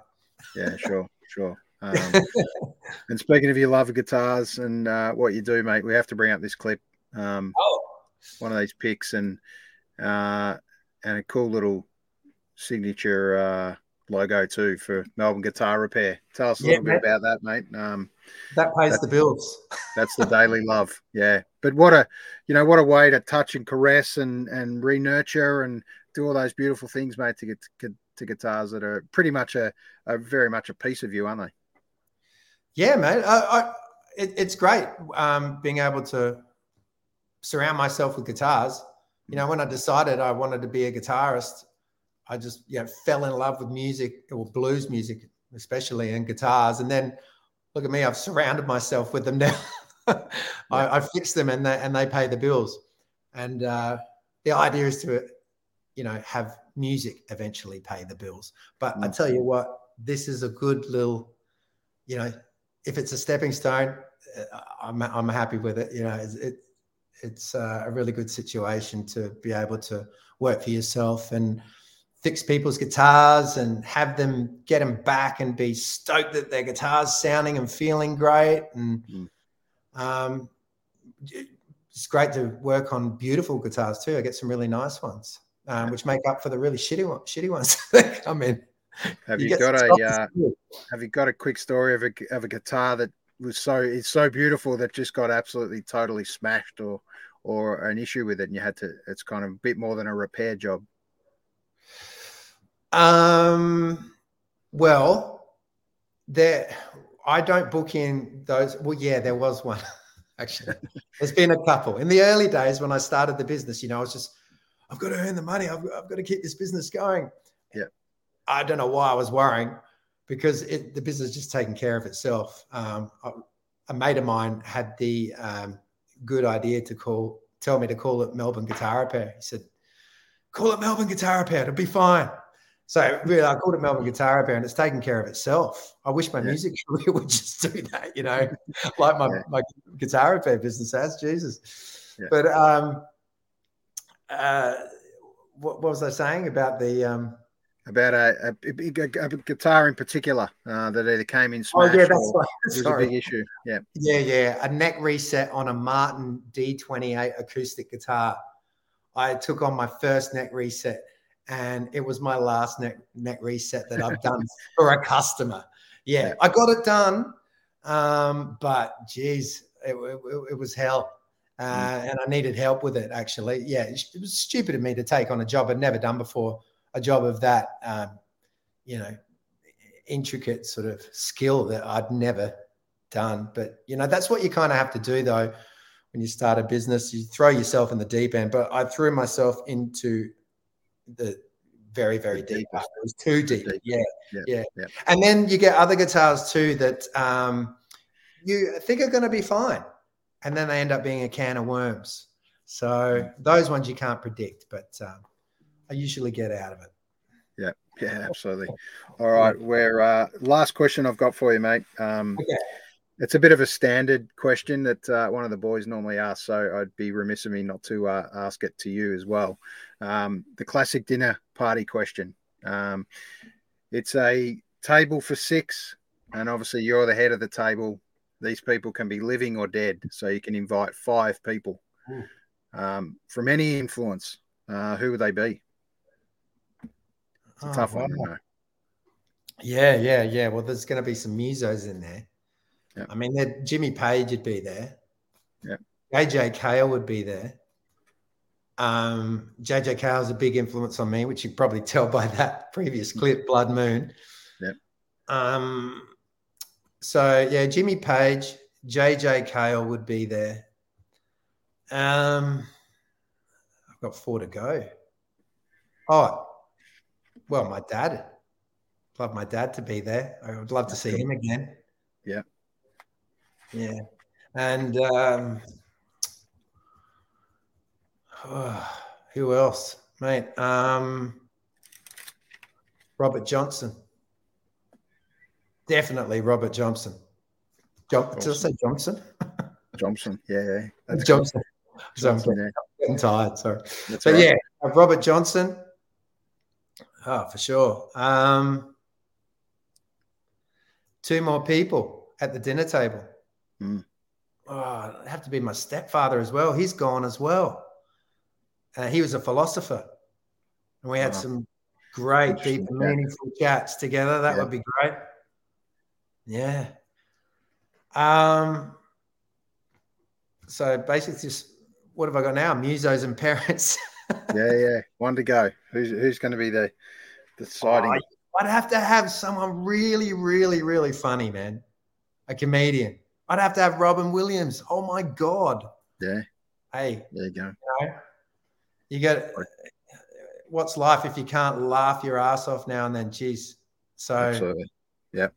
Yeah, sure, sure. Um, <laughs> and speaking of your love of guitars and uh, what you do, mate, we have to bring up this clip. Um, Oh, one of these picks, and uh, and a cool little signature uh, logo too for Melbourne Guitar Repair. Tell us a Yeah, little bit about that, mate. Um, That pays the bills. <laughs> that's the daily love, yeah. But what a, you know, what a way to touch and caress and and re-nurture and do all those beautiful things, mate, to get to, to guitars that are pretty much a, a very much a piece of you, aren't they? Yeah, mate. I, I, it, it's great um, being able to surround myself with guitars. You know, when I decided I wanted to be a guitarist, I just you know fell in love with music or blues music, especially and guitars. And then look at me, I've surrounded myself with them now. <laughs> I, I fix them and they and they pay the bills. And uh, the idea is to, you know, have music eventually pay the bills. But I Mm. tell you what, this is a good little, you know, if it's a stepping stone, uh, I'm I'm happy with it. You know, it's it, it's uh, a really good situation to be able to work for yourself and fix people's guitars and have them get them back and be stoked that their guitars sounding and feeling great and Mm. um, it's great to work on beautiful guitars too. I get some really nice ones, um, which make up for the really shitty one, shitty ones <laughs> that come in. Have you, get got a uh, have you got a quick story of a of a guitar that was so it's so beautiful that just got absolutely totally smashed or or an issue with it and you had to it's kind of a bit more than a repair job. Um, well, there, I don't book in those. Well, yeah, there was one <laughs> actually. There's been a couple in the early days when I started the business. You know, I was just, I've got to earn the money. I've, I've got to keep this business going. I don't know why I was worrying because it, the business is just taking care of itself. Um, I, a mate of mine had the um, good idea to call, tell me to call it Melbourne Guitar Repair. He said, call it Melbourne Guitar Repair. It'll be fine. So really, I called it Melbourne Guitar Repair, and it's taken care of itself. I wish my Yeah. music <laughs> career would just do that, you know, <laughs> like my, Yeah. my guitar repair business has. Jesus, Yeah. but um, uh, what, what was I saying about the um? About a, a, a, a- guitar in particular uh, that either came in Oh yeah, that's right. <laughs> was a big issue. Yeah. Yeah, yeah, a neck reset on a Martin D28 acoustic guitar. I took on my first neck reset, and it was my last neck neck reset that I've done <laughs> for a customer. Yeah, Yeah. I got it done, um, but geez, it, it, it was hell, uh, and I needed help with it. Actually, yeah, it was stupid of me to take on a job I'd never done before, a job of that, um, you know, intricate sort of skill that I'd never done. But you know, that's what you kind of have to do though when you start a business. You throw yourself in the deep end. But I threw myself into the very, very The deep. part. It was too deep. deep. Yeah, Yeah, yeah, yeah. And then you get other guitars too that um, you think are going to be fine, and then they end up being a can of worms. So those ones you can't predict, but um, I usually get out of it. Yeah, yeah, absolutely. All right, where uh, last question I've got for you, mate. Um, Okay. It's a bit of a standard question that uh, one of the boys normally asks, so I'd be remiss of me not to uh, ask it to you as well. Um, the classic dinner party question. Um, it's a table for six, and obviously you're the head of the table. These people can be living or dead, so you can invite five people um, from any influence. Uh, who would they be? It's a Oh, tough one. wow. Know. Yeah, yeah, yeah. Well, there's going to be some musos in there. Yeah. I mean, Jimmy Page would be there. Yeah. AJ Cale would be there. Um, JJ Cale's a big influence on me, which you probably tell by <laughs> that previous clip, Blood Moon. Yeah. Um, so yeah, Jimmy Page, JJ Cale would be there. Um, I've got four to go. Oh, well, my dad. Love my dad to be there. I would love to see him again. Yeah. Yeah. And um, <sighs> who else, mate? Um, Robert Johnson. Definitely Robert Johnson. John, did I say Johnson? <laughs> Johnson. Yeah, yeah. That's cool. Johnson. So I'm getting, yeah. tired. Sorry. That's But right. yeah, Robert Johnson. Oh, for sure. Um, two more people at the dinner table. Mm. Oh, it'd have to be my stepfather as well. He's gone as well. Uh, he was a philosopher, and we had Wow. some great, deep, and meaningful chats together. That Yeah. would be great. Yeah. Um. So basically, just what have I got now? Musos and parents. <laughs> Yeah, yeah. One to go. Who's who's going to be the the deciding? Oh, I'd have to have someone really, really, really funny, man. A comedian. I'd have to have Robin Williams. Oh my god. Yeah, Hey, there you go. you know, you got what's life if you can't laugh your ass off now and then? Jeez. So Absolutely. Yeah.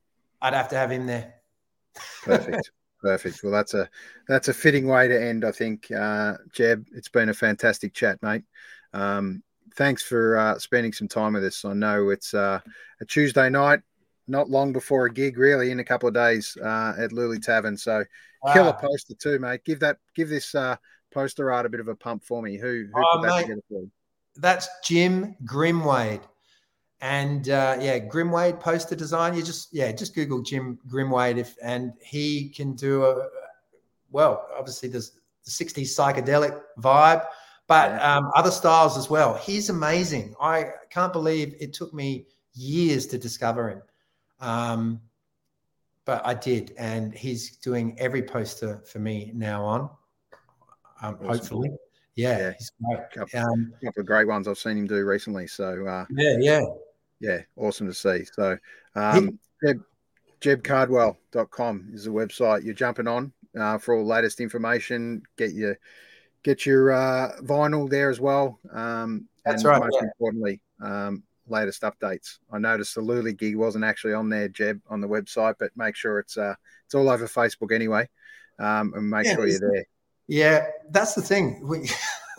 I'd have to have him there. Perfect. <laughs> Perfect. Well, that's a that's a fitting way to end, I think. Uh, Jeb, it's been a fantastic chat, mate. Um, thanks for uh, spending some time with us. I know it's uh, a Tuesday night, not long before a gig, really, in a couple of days uh, at Lulie Tavern. So, killer Ah, poster too, mate. Give that give this uh, poster art a bit of a pump for me. Who who Oh, put that mate. together for you? that's Jim Grimwade. And uh, yeah, Grimwade poster design. You just yeah, just Google Jim Grimwade if and he can do a well, obviously there's the 60s psychedelic vibe, but um, other styles as well. He's amazing. I can't believe it took me years to discover him. Um, but I did, and he's doing every poster for me now on. Um, Awesome. hopefully. Yeah, Yeah. he's great. Couple, Um, couple of great ones I've seen him do recently. So uh, yeah, yeah. Yeah, awesome to see. So, um, Jeb, jebcardwell.com is the website you're jumping on uh, for all latest information. Get your get your uh, vinyl there as well. Um, That's and right, Most yeah. importantly, um, latest updates. I noticed the Lulie gig wasn't actually on there, Jeb, on the website, but make sure it's uh, it's all over Facebook anyway, um, and make Yeah, sure you're there. Yeah, that's the thing. We, <laughs>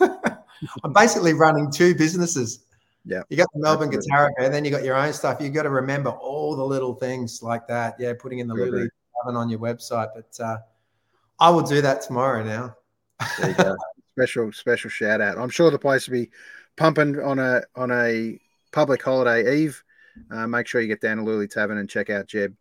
I'm basically running two businesses. Yeah, You got the Melbourne. Guitar and then you got your own stuff. You've got to remember all the little things like that. Yeah, putting in the Lulu. Tavern on your website. But uh, I will do that tomorrow now. There you go. <laughs> special special shout out. I'm sure the place will be pumping on a on a public holiday eve. Uh, make sure you get down to Lulu Tavern and check out Jeb.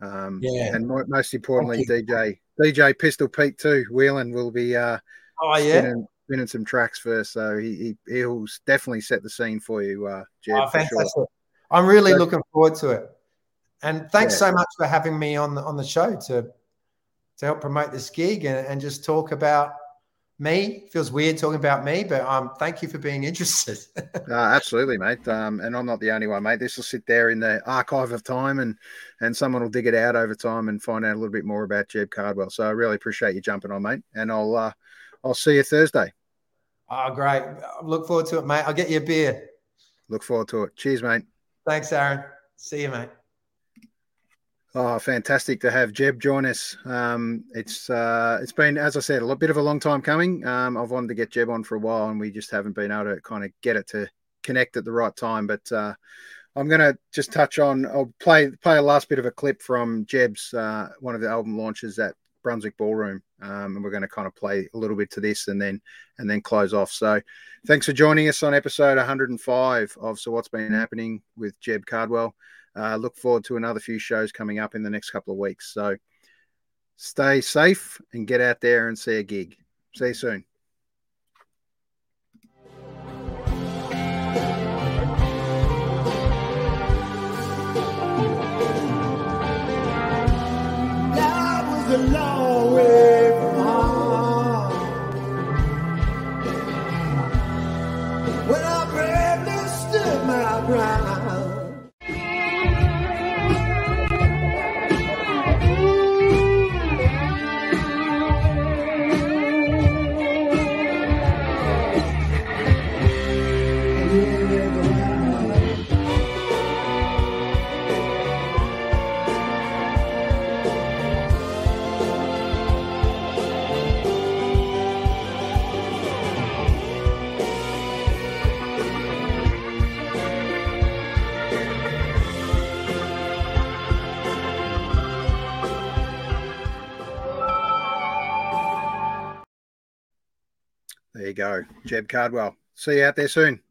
Um, Yeah. and mo- most importantly, DJ DJ Pistol Pete too. Whelan will be uh, Oh yeah, spinning, spinning some tracks first, so he, he he'll definitely set the scene for you, uh, Jeb. oh, for sure. fantastic. I'm really So- looking forward to it. And thanks Yeah. so much for having me on the on the show to to help promote this gig and, and just talk about me. Feels weird talking about me, but um, thank you for being <laughs> interested. Uh, absolutely, mate. Um, and I'm not the only one, mate. This will sit there in the archive of time, and and someone will dig it out over time and find out a little bit more about Jeb Cardwell. So I really appreciate you jumping on, mate. And I'll uh, I'll see you Thursday. Oh, great. Look forward to it, mate. I'll get you a beer. Look forward to it. Cheers, mate. Thanks, Aaron. See you, mate. Oh, fantastic to have Jeb join us. Um, it's uh, it's been, as I said, a little bit of a long time coming. Um, I've wanted to get Jeb on for a while, and we just haven't been able to kind of get it to connect at the right time. But uh, I'm going to just touch on. I'll play play a last bit of a clip from Jeb's uh, one of the album launches at Brunswick Ballroom, um, and we're going to kind of play a little bit to this, and then and then close off. So, thanks for joining us on episode 105 of So What's Been Happening with Jeb Cardwell. Uh, look forward to another few shows coming up in the next couple of weeks. So stay safe and get out there and see a gig. See you soon. There you go. Jeb Cardwell. See you out there soon.